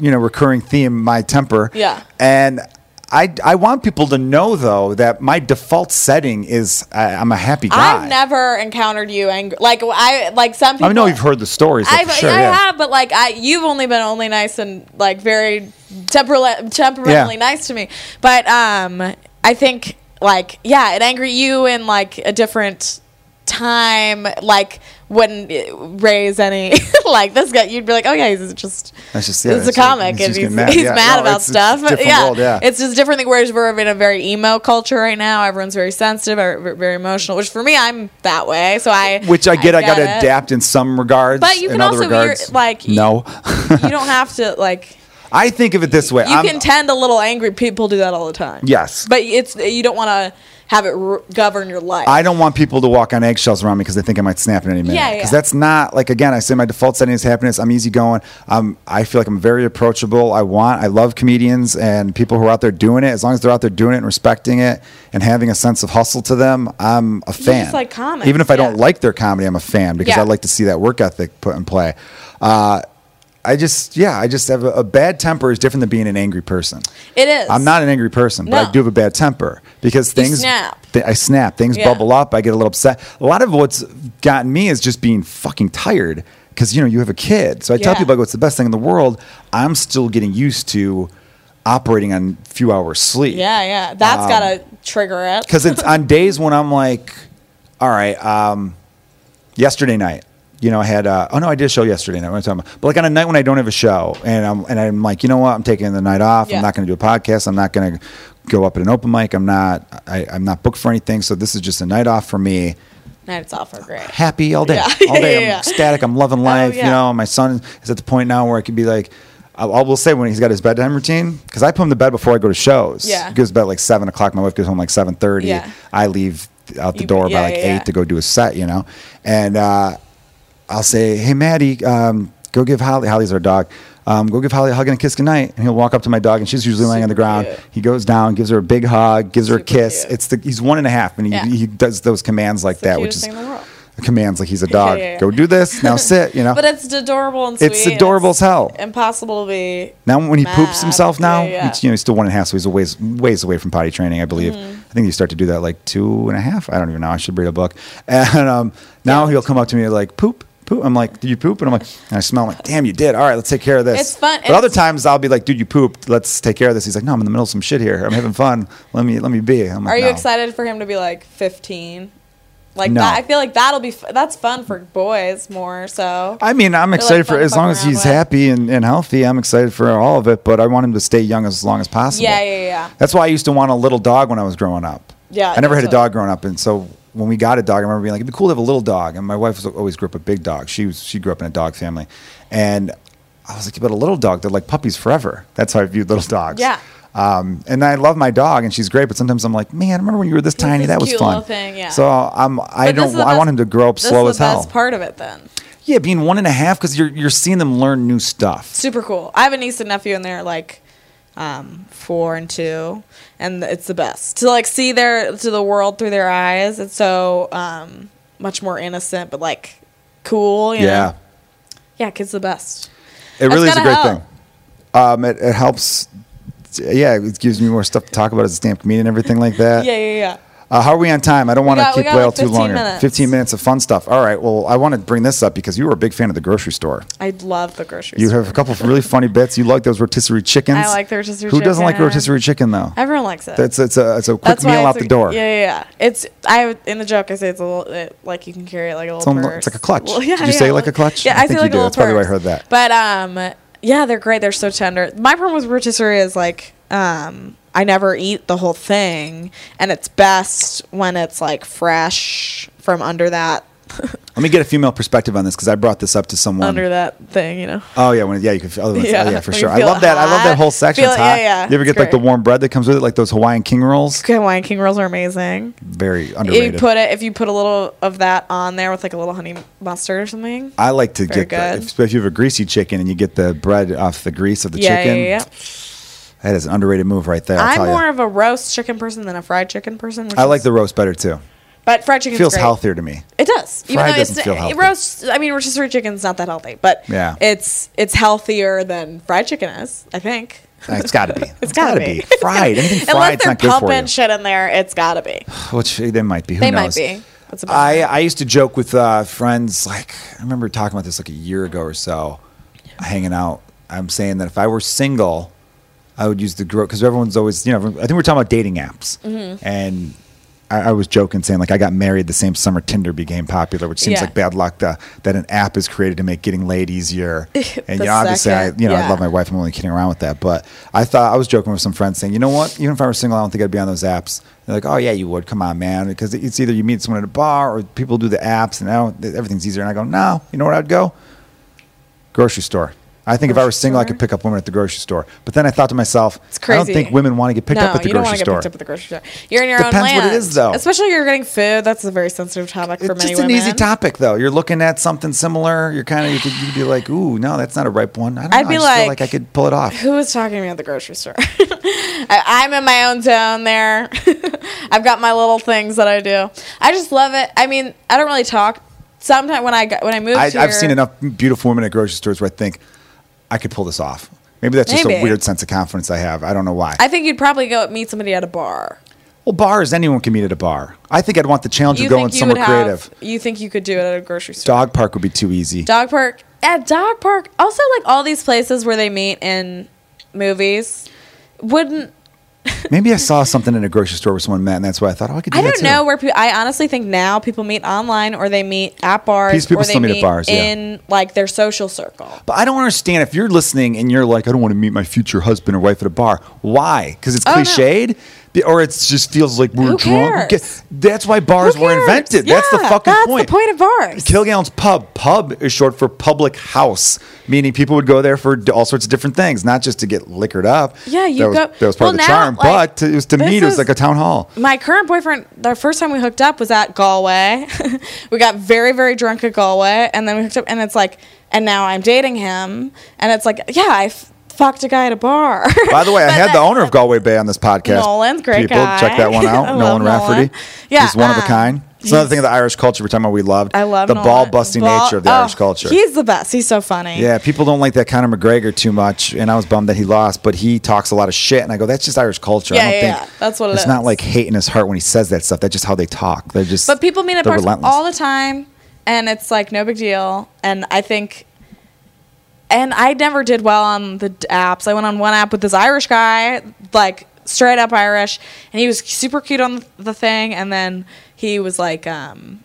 A: you know recurring theme, my temper.
B: Yeah.
A: And I I want people to know though that my default setting is I, I'm a happy guy.
B: I've never encountered you angry. Like I like some people.
A: I know you've heard the stories.
B: I've,
A: for sure,
B: I
A: yeah.
B: have, but like I, you've only been only nice and like very temperament, temperamentally
A: Yeah.
B: nice to me. But um, I think like yeah, it angry you in like a different time, like it raise any (laughs) like this guy, you'd be like, oh yeah, he's just
A: That's just- yeah,
B: he's a comic
A: he's
B: and he's,
A: mad.
B: he's
A: Yeah,
B: mad
A: no,
B: about
A: it's- it's
B: stuff.
A: different
B: yeah.
A: world, yeah.
B: it's just different thing. Whereas we're in a very emo culture right now, everyone's very sensitive, very, very emotional. Which for me, I'm that way. So I
A: Which I get, I, got to adapt in some regards.
B: But you can also be like,
A: no.
B: you don't have to like (laughs)
A: I think of it this way.
B: you
A: I'm,
B: can tend a little angry people do that all the time
A: Yes.
B: but it's you don't want to have it r- govern your life
A: I don't want people to walk on eggshells around me because they think I might snap at any minute.
B: Yeah,
A: Because
B: yeah.
A: that's not like again. I say my default setting is happiness. I'm easygoing. Um, I feel like I'm very approachable. I want. I love comedians and people who are out there doing it. As long as they're out there doing it and respecting it and having a sense of hustle to them, I'm a fan.
B: just like comics,
A: Even if I don't like their comedy, I'm a fan because
B: Yeah.
A: I like to see that work ethic put in play. Uh, I just, yeah, I just have a, a bad temper is different than being an angry person.
B: it is
A: I'm not an angry person, but I do have a bad temper because things
B: snap.
A: th- I snap. Things
B: Yeah.
A: bubble up. I get a little upset. A lot of what's gotten me is just being fucking tired because you know you have a kid. So I tell
B: Yeah.
A: people like, "What's the best thing in the world?" I'm still getting used to operating on a few hours sleep.
B: yeah yeah that's
A: Um,
B: gotta trigger it
A: Because it's (laughs) on days when I'm like, all right, um, yesterday night, you know, I had, uh, oh no, I did a show yesterday night. What am I talking about? But like on a night when I don't have a show and I'm, and I'm like, you know what? I'm taking the night off.
B: Yeah.
A: I'm not going to do a podcast. I'm not going to go up at an open mic. I'm not, I, I'm not booked for anything. So this is just a night off for me.
B: nights off are great
A: Happy all day,
B: Yeah.
A: all day. (laughs)
B: Yeah,
A: I'm ecstatic. I'm loving life.
B: yeah.
A: You know, my son is at the point now where I could be like, I, will say when he's got his bedtime routine because I put him to bed before I go to shows.
B: Yeah.
A: he goes to bed like seven o'clock. My wife goes home like seven thirty.
B: Yeah.
A: I leave out the
B: You-
A: door by like eight to go do a set. You know, and uh, I'll say, "Hey, Maddie, um, go give Holly. Holly's our dog." Um, go give Holly a hug and a kiss goodnight. And he'll walk up to my dog, and she's usually laying on the ground.
B: cute.
A: He goes down, gives her a big hug, gives her a kiss.
B: cute.
A: It's the he's one and a half, and he,
B: Yeah.
A: he does those commands like
B: the
A: that, which is
B: thing in the world.
A: commands like he's a (laughs) dog.
B: yeah, yeah.
A: Go do this now. (laughs) Sit. You know.
B: but it's adorable and sweet
A: It's adorable as hell.
B: impossible to be
A: Now, when he
B: Mad.
A: poops himself now,
B: Yeah,
A: you know, he's still one and a half, so he's a ways, ways away from potty training, I believe.
B: Mm-hmm.
A: I think you start to do that like two and a half. I don't even know. I should read a book. (laughs) And um, now he'll come up to me like, poop, poop. I'm like, did you poop? And I'm like, and I smell. I'm like, damn, you did. All right, let's take care of this.
B: It's fun.
A: But other times I'll be like, dude, you pooped. Let's take care of this. He's like, no, I'm in the middle of some shit here. I'm having fun. Let me, let me be. I'm like,
B: are you
A: "No."
B: excited for him to be like 15 like
A: No.
B: that i feel like that'll be f- that's fun for boys more so
A: I mean, I'm
B: like
A: excited
B: fun
A: for as long as he's
B: with.
A: happy and, and healthy. I'm excited for all of it, but I want him to stay young as long as possible.
B: Yeah, yeah, yeah.
A: That's why I used to want a little dog when I was growing up.
B: Yeah,
A: I never had a dog growing up, and so when we got a dog, I remember being like, "It'd be cool to have a little dog." And my wife was always grew up with big dog. She was she grew up in a dog family, and I was like, "But a little dog, they're like puppies forever." (laughs) That's how I viewed little dogs.
B: Yeah.
A: Um, and I love my dog, and she's great. But sometimes I'm like, "Man, I remember when you were this tiny.
B: this
A: that was fun."
B: thing, yeah.
A: So I'm I
B: But
A: don't I want him to grow up slow as hell.
B: best part of it then
A: Yeah, being one and a half because you're you're seeing them learn new stuff.
B: super cool i have a niece and nephew and they're like um, four and two and it's the best to like see their to the world through their eyes it's so um, much more innocent but like cool you
A: Yeah,
B: know? yeah kids the best
A: it
B: That's
A: really is a great
B: help.
A: thing. Um, it, it helps. Yeah, it gives me more stuff to talk about as a stand-up comedian and everything like that. (laughs)
B: yeah yeah yeah
A: Uh, how are we on time? I don't want to keep Whale
B: like
A: too
B: 15
A: long. 15 minutes of fun stuff. All right. Well, I want to bring this up because you were a big fan of the grocery store.
B: I love the grocery
A: You
B: store.
A: You have a couple of really funny bits. You like those rotisserie chickens.
B: I like the rotisserie
A: Who doesn't like rotisserie chicken though?
B: Everyone likes it.
A: That's it's a it's a quick
B: That's
A: meal out
B: it's
A: the door.
B: Yeah, yeah, yeah. It's I in the joke I say it's a little it, like you can carry it like a little purse.
A: it's like a clutch.
B: Well, (laughs) yeah,
A: Did you say
B: yeah,
A: like a clutch?
B: Yeah,
A: I
B: I,
A: think
B: feel
A: you
B: like
A: did.
B: a little
A: That's probably why I heard that.
B: But um, yeah, they're great. They're so tender. My problem with rotisserie is like um, I never eat the whole thing, and it's best when it's like fresh from under that (laughs)
A: Let me get a female perspective on this because I brought this up to someone.
B: under that thing, you know.
A: Oh yeah, when yeah you can feel. Oh, yeah,
B: Yeah,
A: yeah, for sure. I love that. I love that whole section.
B: Feel
A: It's hot.
B: yeah, yeah,
A: You ever
B: it's
A: get like the warm bread that comes with it, like those Hawaiian king rolls?
B: Okay, Hawaiian king rolls are amazing.
A: Very underrated.
B: You put it if you put a little of that on there with like a little honey mustard or something.
A: I like to
B: Very
A: get the,
B: good.
A: if, if you have a greasy chicken and you get the bread off the grease of the
B: yeah,
A: chicken.
B: yeah, yeah.
A: That is an underrated move right there.
B: I'm
A: tell
B: more
A: you.
B: of a roast chicken person than a fried chicken person. Which
A: I like the roast better too.
B: but fried chicken
A: Feels
B: great.
A: healthier to me.
B: It does.
A: Fried
B: though
A: doesn't
B: it's,
A: feel healthy.
B: Roast. I mean, rotisserie chicken's not that healthy, but
A: Yeah.
B: it's it's healthier than fried chicken is. I think.
A: It's got to be.
B: It's gotta, be. (laughs) (laughs)
A: fried. Anything
B: Unless
A: fried's
B: they're
A: not good for
B: pumping shit in there, it's gotta be. (sighs)
A: Which they might be. Who
B: They
A: knows?
B: might be.
A: I. I used to joke with uh, friends, like, I remember talking about this like a year ago or so, hanging out. I'm saying that if I were single, I would use the grow because everyone's always, you know, I think we're talking about dating apps.
B: Mm-hmm.
A: And I, I was joking saying, like, I got married the same summer Tinder became popular, which seems
B: Yeah.
A: like bad luck to, that an app is created to make getting laid easier. (laughs) and you know, obviously, I, you know, I love my wife. I'm only kidding around with that. But I thought, I was joking with some friends saying, you know what? Even if I were single, I don't think I'd be on those apps. They're like, oh, yeah, you would. Come on, man. Because it's either you meet someone at a bar or people do the apps and now everything's easier. And I go, no, you know where I'd go? Grocery store. I think if I were single, I could pick up women at the grocery store. But then I thought to myself,
B: It's crazy.
A: I don't think women want to get picked
B: no,
A: up at the
B: you don't
A: grocery
B: want to get
A: store.
B: picked up at the grocery store. You're in your
A: Depends
B: own
A: what
B: land.
A: it is, though.
B: Especially if you're getting food. That's a very sensitive topic for many women.
A: It's
B: many
A: an easy topic, though. You're looking at something similar. You're kind of you could you'd be like, "Ooh, no, that's not a ripe one." I don't
B: I'd
A: know.
B: be
A: I just feel
B: like-
A: like I could pull it off.
B: Who is talking to me at the grocery store? (laughs) I, I'm in my own zone there. (laughs) I've got my little things that I do. I just love it. I mean, I don't really talk. Sometimes when I got, when I moved
A: I,
B: here,
A: I've seen enough beautiful women at grocery stores where I think I could pull this off. Maybe that's just a weird sense of confidence I have. I don't know why.
B: I think you'd probably go meet somebody at a bar.
A: well, bars, anyone can meet at a bar. I think I'd want the challenge of going somewhere
B: would
A: creative.
B: You think you could do it at a grocery store?
A: Dog park would be too easy.
B: Dog park. At dog park. Also, like all these places where they meet in movies. Wouldn't (laughs)
A: Maybe I saw something in a grocery store where someone met, and that's why I thought, oh, I could do
B: I
A: that
B: don't
A: too.
B: know where people. I honestly think now people meet online or they meet at bars
A: These people
B: or they
A: still meet at bars, yeah.
B: in like their social circle.
A: But I don't understand if you're listening and you're like, I don't want to meet my future husband or wife at a bar. Why? Because it's
B: Oh, no.
A: cliched, or it just feels like we're
B: Who
A: drunk.
B: cares?
A: That's why bars were invented. that's the fucking
B: that's
A: point.
B: the point of bars.
A: Kilgallen's Pub. Pub is short for public house, meaning people would go there for all sorts of different things, not just to get liquored up.
B: Yeah, you
A: that was,
B: go-
A: That was part
B: well,
A: of the
B: now,
A: charm,
B: like,
A: but it was to meet. It was like a town hall.
B: My current boyfriend, the first time we hooked up was at Galway. (laughs) we got very, very drunk at Galway, and then we hooked up, and it's like, and now I'm dating him, and it's like, yeah, I fucked a guy at a bar. (laughs)
A: By the way, I had the owner of Galway Bay on this podcast.
B: Nolan's great
A: People,
B: guy.
A: check that one out. (laughs)
B: I
A: Nolan Rafferty.
B: Nolan. Yeah,
A: he's one of a
B: um,
A: kind. It's another thing of the Irish culture we're talking about. We loved.
B: I love
A: the
B: Nolan.
A: ball busting nature of the
B: oh,
A: Irish culture.
B: He's the best. He's so funny.
A: Yeah, people don't like that Conor McGregor too much, and I was bummed that he lost. But he talks a lot of shit, and I go, "That's just Irish culture." I
B: Yeah,
A: don't
B: yeah,
A: think
B: yeah. That's what it
A: It's not like hate in his heart when he says that stuff. That's just how they talk. They're just.
B: But people meet at
A: they're
B: bars
A: relentless.
B: all the time, and it's like no big deal. And I think, and I never did well on the apps. I went on one app with this Irish guy, like straight up Irish, and he was super cute on the thing. And then he was like, um,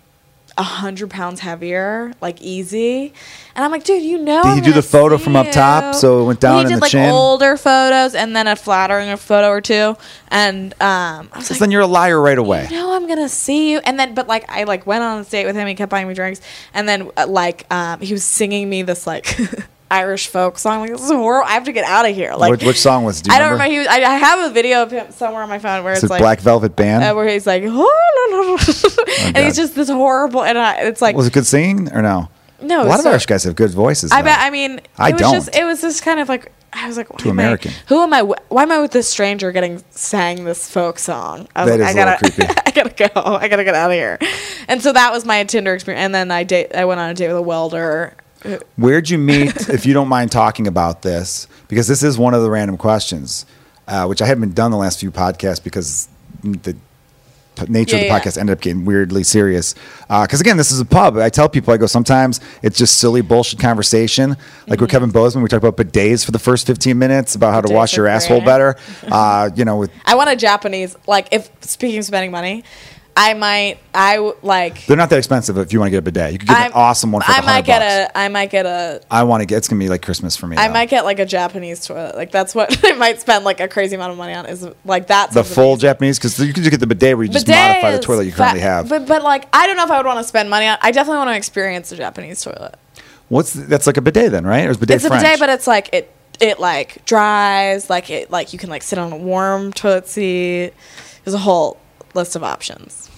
B: a hundred pounds heavier, like easy. And I'm like, dude, you know.
A: Did he do the photo from up top, so it went down
B: he
A: in
B: did
A: the
B: like
A: chin?
B: older photos and then a flattering photo or two. And um, I was
A: So
B: like,
A: then you're a liar right away.
B: no, I'm gonna see you. And then, but like, I like went on a date with him. He kept buying me drinks, and then uh, like, um, he was singing me this like (laughs) Irish folk song. Like, this is horrible. I have to get out of here. Like,
A: which, which song was? Do
B: I don't
A: remember?
B: remember. He was, I, I have a video of him somewhere on my phone where it's
A: it
B: like
A: Black Velvet Band?
B: uh, where he's like, (laughs) oh, no, no, no. and he's just this horrible. And I, it's like,
A: was it good singing or no?
B: no,
A: a lot of Irish guys have good voices.
B: I bet. I mean,
A: I
B: it was
A: don't.
B: just. It was just kind of like. I was like, why
A: Too
B: am I-
A: American.
B: who am I? Why am I with this stranger getting sang this folk song? I was
A: That
B: like,
A: is
B: I
A: a little
B: gotta,
A: creepy. (laughs)
B: I gotta go. I gotta get out of here. And so that was my Tinder experience. And then I date. I went on a date with a welder.
A: Where'd you meet, if you don't mind talking about this, because this is one of the random questions, uh, which I haven't been done the last few podcasts because the nature
B: Yeah,
A: of the podcast ended up getting weirdly serious. Because again, this is a pub. I tell people, I go sometimes it's just silly bullshit conversation. Like
B: Mm-hmm.
A: with Kevin Bozeman, we talked about bidets for the first 15 minutes about how to wash your asshole better. (laughs) Uh, you know, with
B: I want a Japanese. Like, if speaking of spending money, I might. I w- like.
A: they're not that expensive if you want to get a bidet. You could get
B: I'm-
A: an awesome one for
B: I might get
A: bucks.
B: a. I might get a.
A: I want to get. It's gonna be like Christmas for me.
B: I
A: though.
B: might get like a Japanese toilet. Like that's what (laughs) I might spend like a crazy amount of money on. Is like that.
A: the full. Japanese because you can just get the bidet where you just modify the toilet you currently have.
B: But but like I don't know if I would want to spend money on. I definitely want to experience the Japanese toilet.
A: What's th- that's like a bidet then, right? Or is bidet
B: it's
A: French?
B: a bidet, but it's like it it like dries. Like it like you can like sit on a warm toilet seat. There's a whole list of options.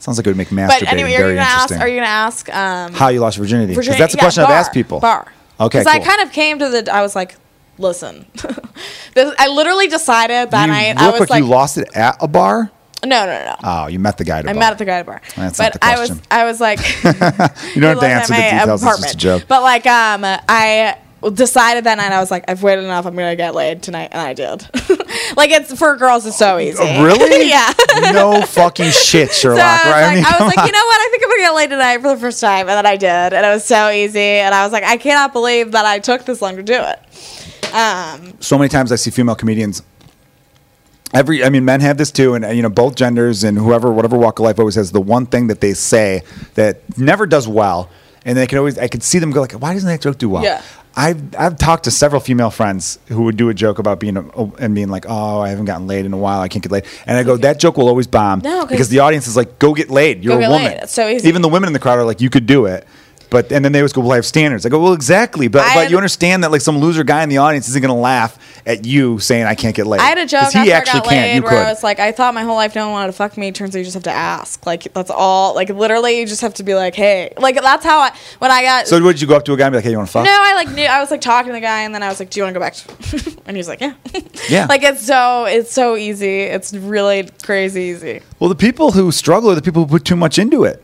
A: Sounds like it would make masturbating
B: But anyway, are
A: very
B: gonna ask?
A: interesting.
B: Are you gonna ask? Um,
A: How you lost your virginity? Because that's a
B: yeah,
A: question I've asked people.
B: Bar.
A: Okay,
B: Because I kind of came to the. I was like, listen. (laughs) this, I literally decided that
A: you,
B: night.
A: real
B: I was
A: quick,
B: like,
A: you lost it at a bar.
B: no, no, no, no.
A: Oh, you met the guy at a
B: I
A: bar.
B: I met at the guy at the bar.
A: That's
B: but
A: not the
B: I was,
A: question.
B: I was like, (laughs)
A: You don't have to answer the details. It's just a joke.
B: But like, um, I decided that night. I was like, I've waited enough. I'm gonna get laid tonight, and I did. (laughs) like it's for girls, it's so easy.
A: Oh, really? (laughs)
B: yeah.
A: no fucking shit, (laughs)
B: So
A: Sherlock.
B: I was,
A: right?
B: like, I
A: come
B: was like, you know what? I think I'm gonna get laid tonight for the first time, and then I did, and it was so easy. And I was like, I cannot believe that I took this long to do it. Um,
A: so many times I see female comedians. Every, I mean, men have this too, and you know, both genders and whoever, whatever walk of life, always has the one thing that they say that never does well, and they can always, I could see them go like, why doesn't that joke do well?
B: Yeah.
A: I've I've talked to several female friends who would do a joke about being a, and being like, oh, I haven't gotten laid in a while, I can't get laid, and I go, that joke will always bomb
B: No, 'cause-
A: because the audience is like, go get laid, you're a woman.
B: So easy.
A: Even the women in the crowd are like, you could do it. But and then they always go, "Well, I have standards." I go, "Well, exactly." But
B: I
A: but you understand that like some loser guy in the audience isn't going to laugh at you saying, "I can't get laid."
B: I had a joke
A: He actually
B: I got
A: can't.
B: where
A: could.
B: I was like, I thought my whole life no one wanted to fuck me. Turns out you just have to ask. Like that's all. Like literally, you just have to be like, hey, like that's how I when I got.
A: so, would you go up to a guy and be like, "Hey, you want to fuck?"
B: no, I like knew I was like talking to the guy, and then I was like, "Do you want to go back?" To (laughs) and he was like, "Yeah."
A: Yeah. (laughs)
B: Like it's so it's so easy. It's really crazy easy.
A: Well, the people who struggle are the people who put too much into it.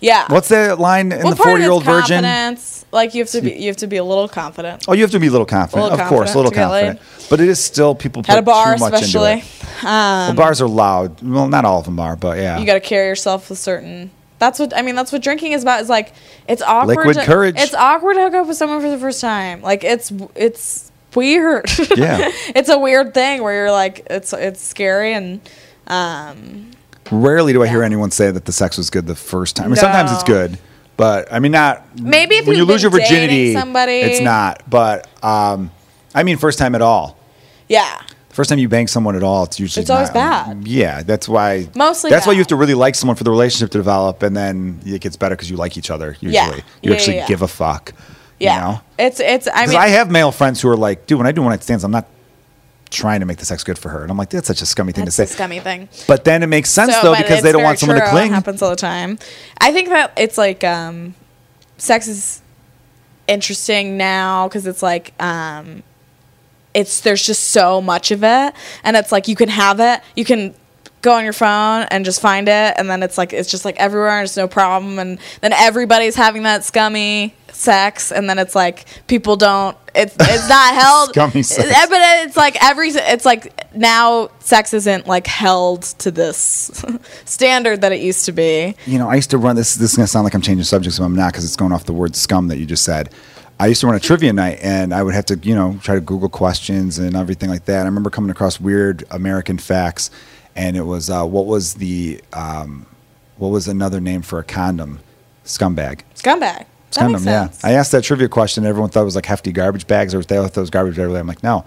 B: Yeah.
A: What's that line in
B: well,
A: the forty-year-old virgin?
B: confidence. Like you have to be you have to be a little confident.
A: Oh, you have to be a little confident,
B: A little
A: of course, a little
B: confident
A: confident. But it is still people put
B: At a bar,
A: too much
B: especially.
A: into it. well, bars are loud. Well, not all of them are, but yeah.
B: you got to carry yourself with certain that's what i mean that's what drinking is about is like it's awkward
A: Liquid
B: to,
A: courage.
B: it's awkward to hook up with someone for the first time like it's it's weird
A: Yeah. (laughs)
B: it's a weird thing where you're like it's it's scary and um
A: Rarely do I hear anyone say that the sex was good the first time. I mean, sometimes it's good, but I mean, not
B: Maybe if
A: when you
B: you've
A: lose your
B: been dating
A: virginity,
B: somebody-
A: it's not. But um, I mean, first time at all.
B: yeah The
A: First time you bang someone at all, it's usually
B: It's always
A: not-
B: bad.
A: Yeah, that's why.
B: Mostly
A: That's why you have to really like someone for the relationship to develop, and then it gets better because you like each other. Usually,
B: Yeah.
A: you
B: Yeah,
A: actually
B: yeah, yeah.
A: give a fuck.
B: yeah
A: You know?
B: it's it's i
A: Because
B: mean
A: I have male friends who are like, dude, when I do one night stands, I'm not trying to make the sex good for her, and I'm like, that's such a scummy thing
B: that's
A: to
B: a
A: say.
B: scummy thing
A: But then it makes sense
B: So,
A: though because they don't want someone to cling.
B: It happens all the time. I think that it's like um, sex is interesting now because it's like um, it's there's just so much of it, and it's like you can have it, you can go on your phone and just find it, and then it's like it's just like everywhere, and it's no problem, and then everybody's having that scummy sex, and then it's like people don't. It's it's not (laughs) held.
A: Scummy sex.
B: But it's like every. It's like now sex isn't like held to this (laughs) standard that it used to be.
A: you know, I used to run this. This is gonna sound like I'm changing subjects, but I'm not because it's going off the word scum that you just said. I used to run a trivia night, and I would have to, you know, try to Google questions and everything like that. I remember coming across weird American facts, and it was uh, what was the um, what was another name for a condom? Scumbag.
B: Scumbag.
A: Condom,
B: makes
A: yeah. I asked that trivia question, and everyone thought it was like hefty garbage bags, or they thought it was garbage everywhere. I'm like, no.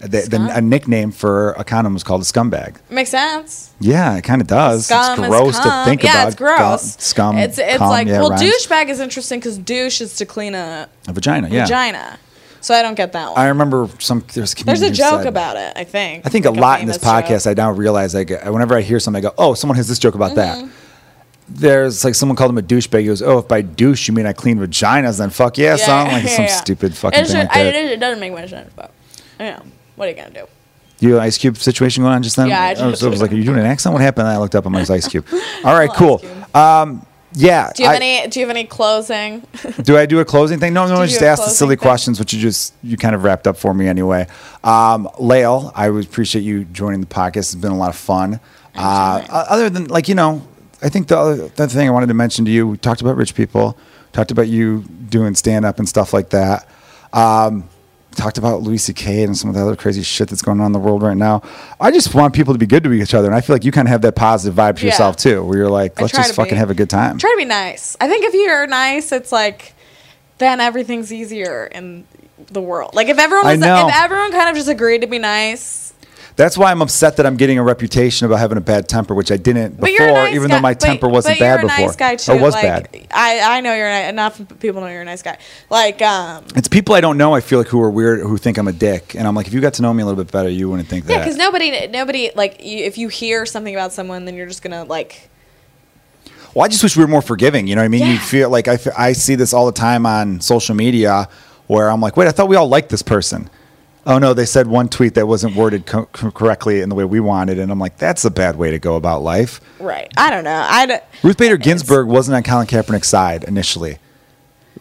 A: The, the, a nickname for a condom was called a scumbag.
B: Makes sense.
A: Yeah, it kind of does.
B: Scum
A: it's gross to think
B: yeah,
A: about.
B: Yeah, it's gross.
A: Gu- Scum.
B: It's it's
A: cum,
B: like
A: yeah,
B: well, douchebag is interesting because douche is to clean a
A: A vagina, yeah.
B: vagina. So I don't get that one.
A: I remember some. There's a,
B: There's a joke
A: said-
B: about it. I think.
A: I think
B: Like
A: a lot in this podcast.
B: joke.
A: I now realize I get, whenever I hear something, I go, "Oh, someone has this joke about
B: Mm-hmm.
A: that." There's like someone called him a douchebag. He goes, "Oh, if by douche you mean I clean vaginas, then fuck yeah, son." Like some stupid fucking
B: It's
A: thing
B: just-
A: like
B: I- it, doesn't make much sense, but you know, what are you gonna do?
A: You Ice Cube situation going on just then?
B: Yeah, I just-
A: I was like, "Are you doing an accent? What happened?" And I looked up. I'm like, Ice Cube." (laughs) All right, cool. Um, yeah.
B: Do you have
A: I-
B: any? Do you have any closing?
A: Do I do a closing thing? No, no, I just
B: you have
A: ask the silly
B: thing?
A: questions, which you just you kind of wrapped up for me anyway. Um, Lael, I would appreciate you joining the podcast. It's been a lot of fun. Uh, other than like you know, I think the other the thing I wanted to mention to you, we talked about rich people, talked about you doing stand up and stuff like that. Um, talked about Louis C.K. and some of the other crazy shit that's going on in the world right now. I just want people to be good to each other, and I feel like you kind of have that positive vibe to
B: Yeah.
A: yourself too, where you're like, let's just fucking
B: be.
A: have a good time.
B: Try to be nice. I think if you're nice, it's like then everything's easier in the world. Like if everyone was, if everyone kind of just agreed to be nice.
A: That's why I'm upset that I'm getting a reputation about having a bad temper, which I didn't
B: But
A: before,
B: nice
A: even
B: guy-
A: though my
B: but-
A: temper wasn't
B: but
A: bad
B: you're a
A: before.
B: nice guy too.
A: Or was
B: like,
A: bad.
B: I I know you're ni- enough people know you're a nice guy. Like um
A: It's people I don't know. I feel like who are weird, who think I'm a dick, and I'm like, if you got to know me a little bit better, you wouldn't think
B: yeah,
A: that.
B: because nobody nobody like you, if you hear something about someone, then you're just gonna like
A: Well, I just wish we were more forgiving. You know what I mean? Yeah. You
B: Yeah.
A: feel like I, I see this all the time on social media where I'm like, wait, I thought we all liked this person. Oh no, they said one tweet that wasn't worded co- co- correctly in the way we wanted, and I'm like, that's a bad way to go about life.
B: right. I don't know. I don't,
A: Ruth Bader Ginsburg wasn't on Colin Kaepernick's side initially.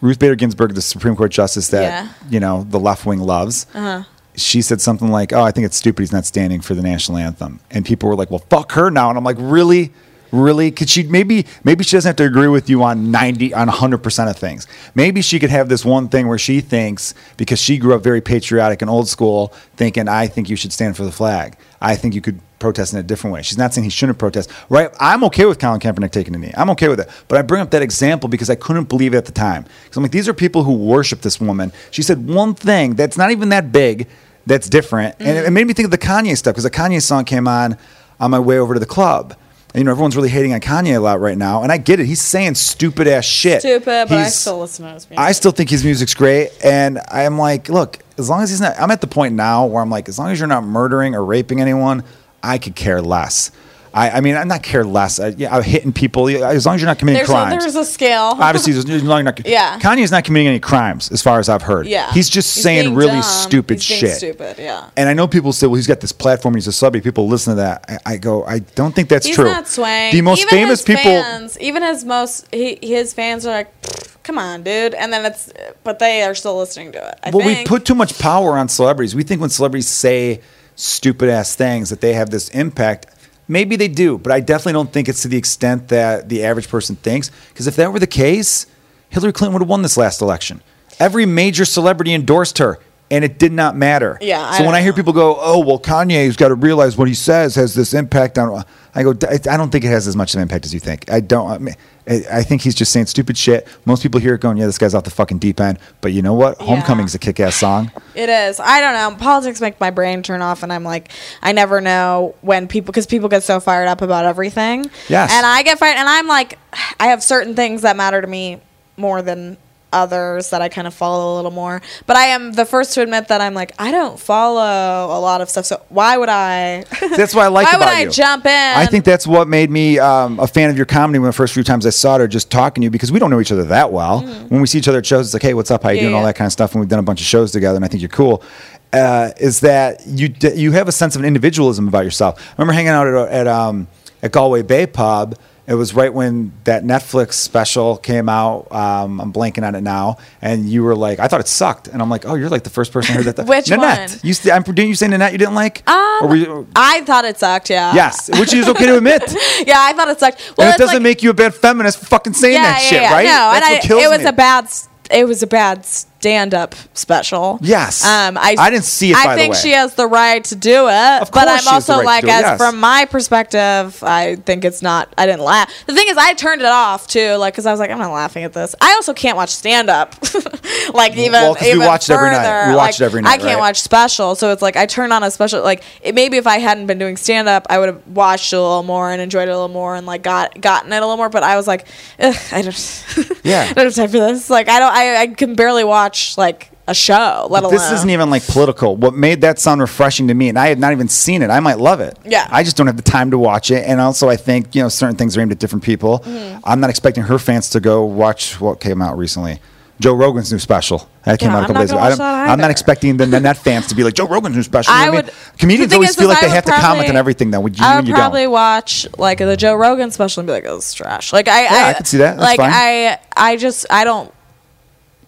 A: Ruth Bader Ginsburg, the Supreme Court justice that
B: Yeah.
A: you know the left wing loves,
B: Uh-huh.
A: she said something like, "Oh, I think it's stupid he's not standing for the national anthem," and people were like, "Well, fuck her now," and I'm like, "Really?" Really? Could she maybe maybe she doesn't have to agree with you on ninety on hundred percent of things. Maybe she could have this one thing where she thinks because she grew up very patriotic and old school, thinking I think you should stand for the flag. I think you could protest in a different way. She's not saying he shouldn't protest. Right? I'm okay with Colin Kaepernick taking a knee. I'm okay with it. But I bring up that example because I couldn't believe it at the time. Because I'm like, these are people who worship this woman. She said one thing that's not even that big, that's different, and mm. it- it made me think of the Kanye stuff because the Kanye song came on on my way over to the club. And, you know, everyone's really hating on Kanye a lot right now, and I get it. He's saying stupid ass shit.
B: stupid, but I still listen to his music.
A: I still think his music's great, and I'm like, look, as long as he's not, I'm at the point now where I'm like, as long as you're not murdering or raping anyone, I could care less. I, I mean, I'm not care less. I, yeah, I'm hitting people as long as you're not committing
B: there's a,
A: crimes.
B: there's a scale. (laughs)
A: Obviously, there's, there's not,
B: Yeah.
A: Kanye's not committing any crimes, as far as I've heard.
B: yeah.
A: he's just
B: He's
A: saying really
B: dumb.
A: stupid
B: He's
A: shit.
B: Stupid, yeah.
A: And I know people say, well, he's got this platform, he's a celebrity. People listen to that. I, I go, I don't think that's
B: He's
A: true.
B: not swaying.
A: The most
B: even
A: famous
B: his
A: people.
B: fans, even his most he, his fans are like, "Pfft, come on, dude. And then it's, but they are still listening to it. I
A: well, we put too much power on celebrities. We think when celebrities say stupid ass things that they have this impact. Maybe they do, but I definitely don't think it's to the extent that the average person thinks. Because if that were the case, Hillary Clinton would have won this last election. Every major celebrity endorsed her, and it did not matter.
B: Yeah, I
A: So when
B: don't
A: I hear
B: know.
A: people go, "Oh, well, Kanye's got to realize what he says has this impact on," I go, "I I don't think it has as much of an impact as you think. I don't. I, mean, I I think he's just saying stupid shit. Most people hear it going, "Yeah, this guy's off the fucking deep end." But you know what?
B: Yeah.
A: Homecoming's a kick-ass song.
B: It is. I don't know. Politics make my brain turn off, and I'm like, I never know when people because people get so fired up about everything.
A: Yes.
B: And I get fired, and I'm like, I have certain things that matter to me more than others that I kind of follow a little more. But I am the first to admit that I'm like, I don't follow a lot of stuff. So why would I? (laughs)
A: That's what I like (laughs)
B: why
A: about
B: would I
A: you.
B: jump in?
A: I think that's what made me um, a fan of your comedy when the first few times I saw it or just talking to you because we don't know each other that well. When we see each other at shows, it's like, hey, what's up? How you.
B: Yeah,
A: doing? All that kind of stuff. And we've done a bunch of shows together, and I think you're cool. Uh, is that you? You have a sense of individualism about yourself. I remember hanging out at at, um, at Galway Bay Pub. It was right when that Netflix special came out. Um, I'm blanking on it now, and you were like, "I thought it sucked," and I'm like, "Oh, you're like the first person I heard that." (laughs)
B: Which
A: Nanette.
B: one?
A: You, st- I'm, didn't you say Nanette? You didn't like?
B: Um,
A: Or were you-
B: I thought it sucked. Yeah.
A: Yes, which is okay to admit. (laughs)
B: Yeah, I thought it sucked. Well,
A: and it doesn't
B: like-
A: make you a bad feminist for fucking saying that shit, right?
B: No,
A: That's
B: and
A: what
B: I, it was
A: me.
B: a bad. It was a bad stand-up special.
A: Yes.
B: Um, I,
A: I didn't see it,
B: I
A: by the
B: think she has the right to do it,
A: Of
B: but
A: course
B: I'm
A: she has the
B: also
A: right
B: like, as
A: yes.
B: from my perspective, I think it's not. I didn't laugh. The thing is, I turned it off too, like because I was like, I'm not laughing at this. I also can't watch stand-up, (laughs) like even
A: Well, 'cause we
B: even
A: watch it every night.
B: further.
A: We watch
B: Like,
A: it every night,
B: I can't
A: right?
B: watch special, so it's like I turn on a special. Like it, maybe if I hadn't been doing stand-up, I would have watched it a little more and enjoyed it a little more and like got gotten it a little more. But I was like, I don't. (laughs)
A: Yeah.
B: I don't have time for this. Like I don't. I, I can barely watch like a show, let alone.
A: This isn't even like political. What made that sound refreshing to me, and I had not even seen it. I might love it.
B: Yeah.
A: I just don't have the time to watch it, and also I think you know certain things are aimed at different people.
B: Mm-hmm.
A: I'm not expecting her fans to go watch what came out recently. Joe Rogan's new special that came
B: Yeah,
A: out a couple days ago. I
B: watch that
A: I'm not expecting the Net fans to be like Joe Rogan's new special. You (laughs)
B: I
A: know
B: would.
A: mean? Comedians always
B: is,
A: feel like
B: I
A: they have
B: would
A: to comment on everything. Though, would you?
B: I would
A: you
B: probably
A: don't.
B: watch like the Joe Rogan special and be like, "Oh, it's trash." Like I,
A: Yeah, I could see that. That's
B: like
A: fine.
B: I, I just, I don't.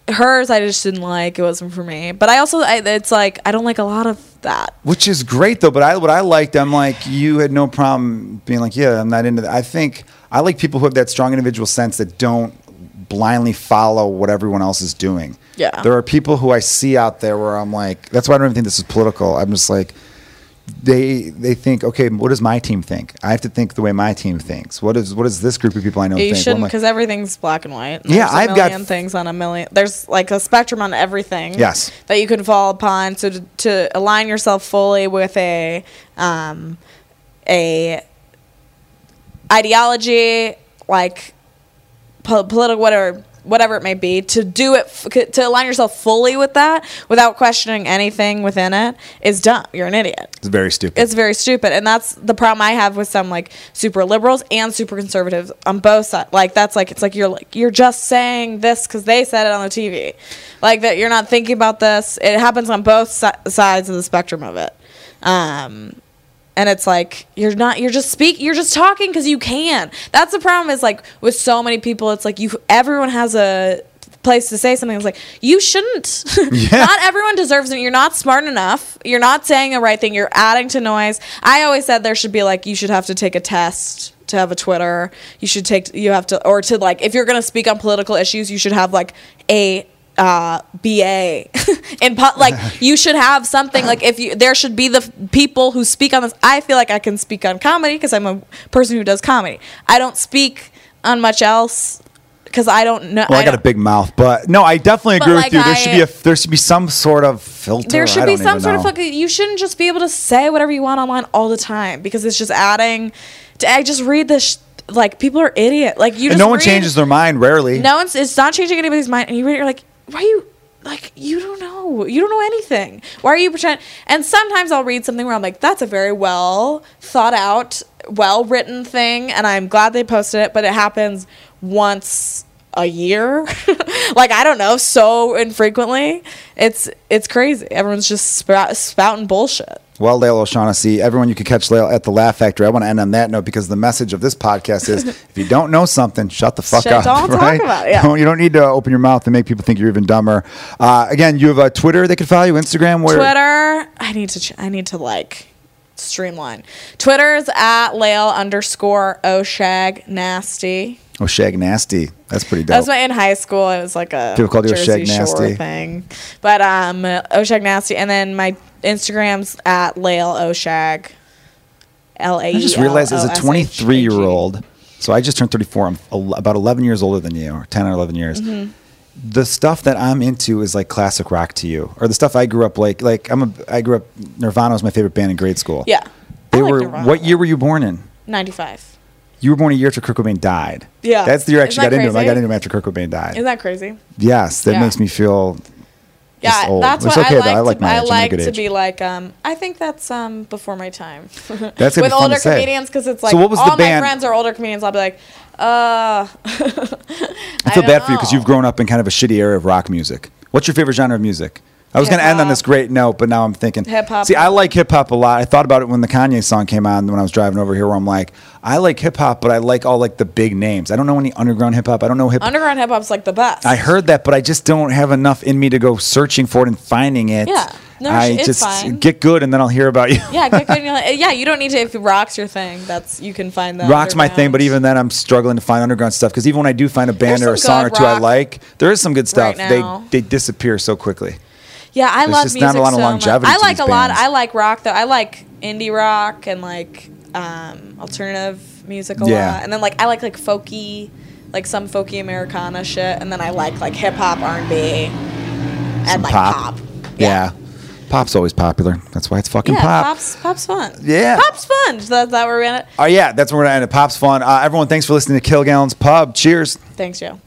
B: Hers, I just didn't like. It wasn't for me. But I also, I, it's like I don't like a lot of that.
A: Which is great though, but I what I liked, I'm like you had no problem being like, yeah, I'm not into that. I think I like people who have that strong individual sense that don't blindly follow what everyone else is doing.
B: Yeah.
A: There are people who I see out there where I'm like, that's why I don't even think this is political. I'm just like they they think, okay, what does my team think? I have to think the way my team thinks. What is what does this group of people I know
B: you
A: think?
B: Shouldn't
A: like,
B: because everything's black and white.
A: Yeah,
B: There's a
A: I've got-
B: things on a million. There's like a spectrum on everything.
A: Yes.
B: that you can fall upon. So to, to align yourself fully with a um, a ideology like po- political whatever whatever it may be to do it f- to align yourself fully with that without questioning anything within it is dumb. You're an idiot.
A: It's very stupid.
B: it's very stupid. And that's the problem i have with some like super liberals and super conservatives on both sides like that's like it's like you're like you're just saying this because they said it on the tv like that you're not thinking about this. It happens on both si- sides of the spectrum of it. Um and it's like you're not you're just speak you're just talking because you can. That's the problem is like with so many people it's like you everyone has a place to say something. It's like you shouldn't. (laughs)
A: Yeah.
B: not everyone deserves it. You're not smart enough. You're not saying the right thing. You're adding to noise. I always said there should be like you should have to take a test to have a twitter. You should take you have to or to like if you're going to speak on political issues you should have like a uh, BA (laughs) po- like (laughs) you should have something like if you there should be the f- people who speak on this. I feel like I can speak on comedy because I'm a person who does comedy. I don't speak on much else because I don't know.
A: well, I, got a big mouth, but no, I definitely agree
B: like,
A: with you. There should be a there should be some sort of filter.
B: there should
A: I
B: be some sort of
A: know.
B: fucking. You shouldn't just be able to say whatever you want online all the time because it's just adding. To, I just read this. Sh- like people are idiot. Like you. Just
A: no one
B: read-
A: changes their mind. Rarely.
B: No one's. It's not changing anybody's mind. And you read it, you're like, why are you like you don't know. You don't know anything. Why are you pretend? And sometimes I'll read something where I'm like, that's a very well thought out, well written thing, and I'm glad they posted it. But it happens once a year. (laughs) like I don't know, so infrequently. It's it's crazy. Everyone's just spout, spouting bullshit.
A: Well, Lael O'Shaughnessy, everyone you can catch Lael at the Laugh Factory. I want to end on that note because the message of this podcast is (laughs) if you don't know something, shut the fuck
B: Shut-
A: up.
B: don't (laughs) talk
A: right?
B: about it, yeah.
A: Don't- you don't need to open your mouth and make people think you're even dumber. Uh, again, you have a Twitter they can follow you, Instagram. Where,
B: Twitter. I need to. Ch- I need to like streamline. Twitter's at Lael underscore Oshag nasty.
A: Oh, Shag Nasty. That's pretty dope.
B: That was my in high school. It was like a
A: People called you
B: Jersey
A: Shag
B: Shore
A: Nasty.
B: thing. But um, Oshag nasty, and then my Instagram's at Lael Oshag. L A.
A: I just realized as a 23 year old, so I just turned 34. I'm about 11 years older than you, or 10 or 11 years.
B: Mm-hmm.
A: The stuff that I'm into is like classic rock to you, or the stuff I grew up like. Like I'm a, I grew up. Nirvana was my favorite band in grade school.
B: Yeah.
A: They
B: like
A: were.
B: Nirvana.
A: What year were you born in?
B: Ninety five.
A: You were born a year after Kurt Cobain died.
B: Yeah.
A: That's the year I actually got
B: that
A: into him. I got into him after Kurt Cobain died.
B: Isn't that crazy?
A: yes, that
B: Yeah.
A: makes me feel.
B: Yeah,
A: old.
B: that's
A: It's
B: what
A: okay,
B: I like.
A: I like
B: to, I
A: age. I'm in a
B: like to be like. Um, I think that's um before my time. (laughs)
A: That's
B: with older comedians because it's like
A: So what was the
B: all
A: band-
B: my friends are older comedians. I'll be like, uh. (laughs)
A: I feel bad for you because you've grown up in kind of a shitty area of rock music. What's your favorite genre of music? I was going to end on this great note, but now I'm thinking
B: Hip-hop.
A: See, I like hip hop a lot. I thought about it when the Kanye song came on when I was driving over here. Where I'm like, I like hip hop, but I like all like the big names. I don't know any underground hip hop. I don't know hip.
B: Underground hip hop's like the best.
A: I heard that, but I just don't have enough in me to go searching for it and finding it.
B: Yeah. No,
A: I
B: it's
A: just
B: fine.
A: get good, and then I'll hear about you.
B: Yeah, get good. (laughs) and you're like- yeah, you don't need to. If rock's your thing, that's you can find that.
A: Rock's my thing, but even then, I'm struggling to find underground stuff because even when I do find a band
B: There's
A: or a song or two I like, there is some good stuff.
B: right
A: they they disappear so quickly.
B: Yeah, I
A: there's
B: love
A: just
B: music
A: not a lot of
B: so
A: longevity
B: Much. I like a lot. I like rock though. I like indie rock and like um, alternative music a
A: Yeah.
B: lot, and then like I like like folky, like some folky Americana shit, and then I like like hip hop, R and B, and like
A: pop.
B: pop.
A: Yeah. Pop's always popular. That's why it's fucking
B: Yeah,
A: pop.
B: pop's pop's fun.
A: Yeah.
B: pop's fun. Is that, is that where we're at?
A: Oh yeah, that's where we're it. Pop's fun. Uh, everyone, thanks for listening to Kill Gallons Pub. Cheers.
B: Thanks, Joe.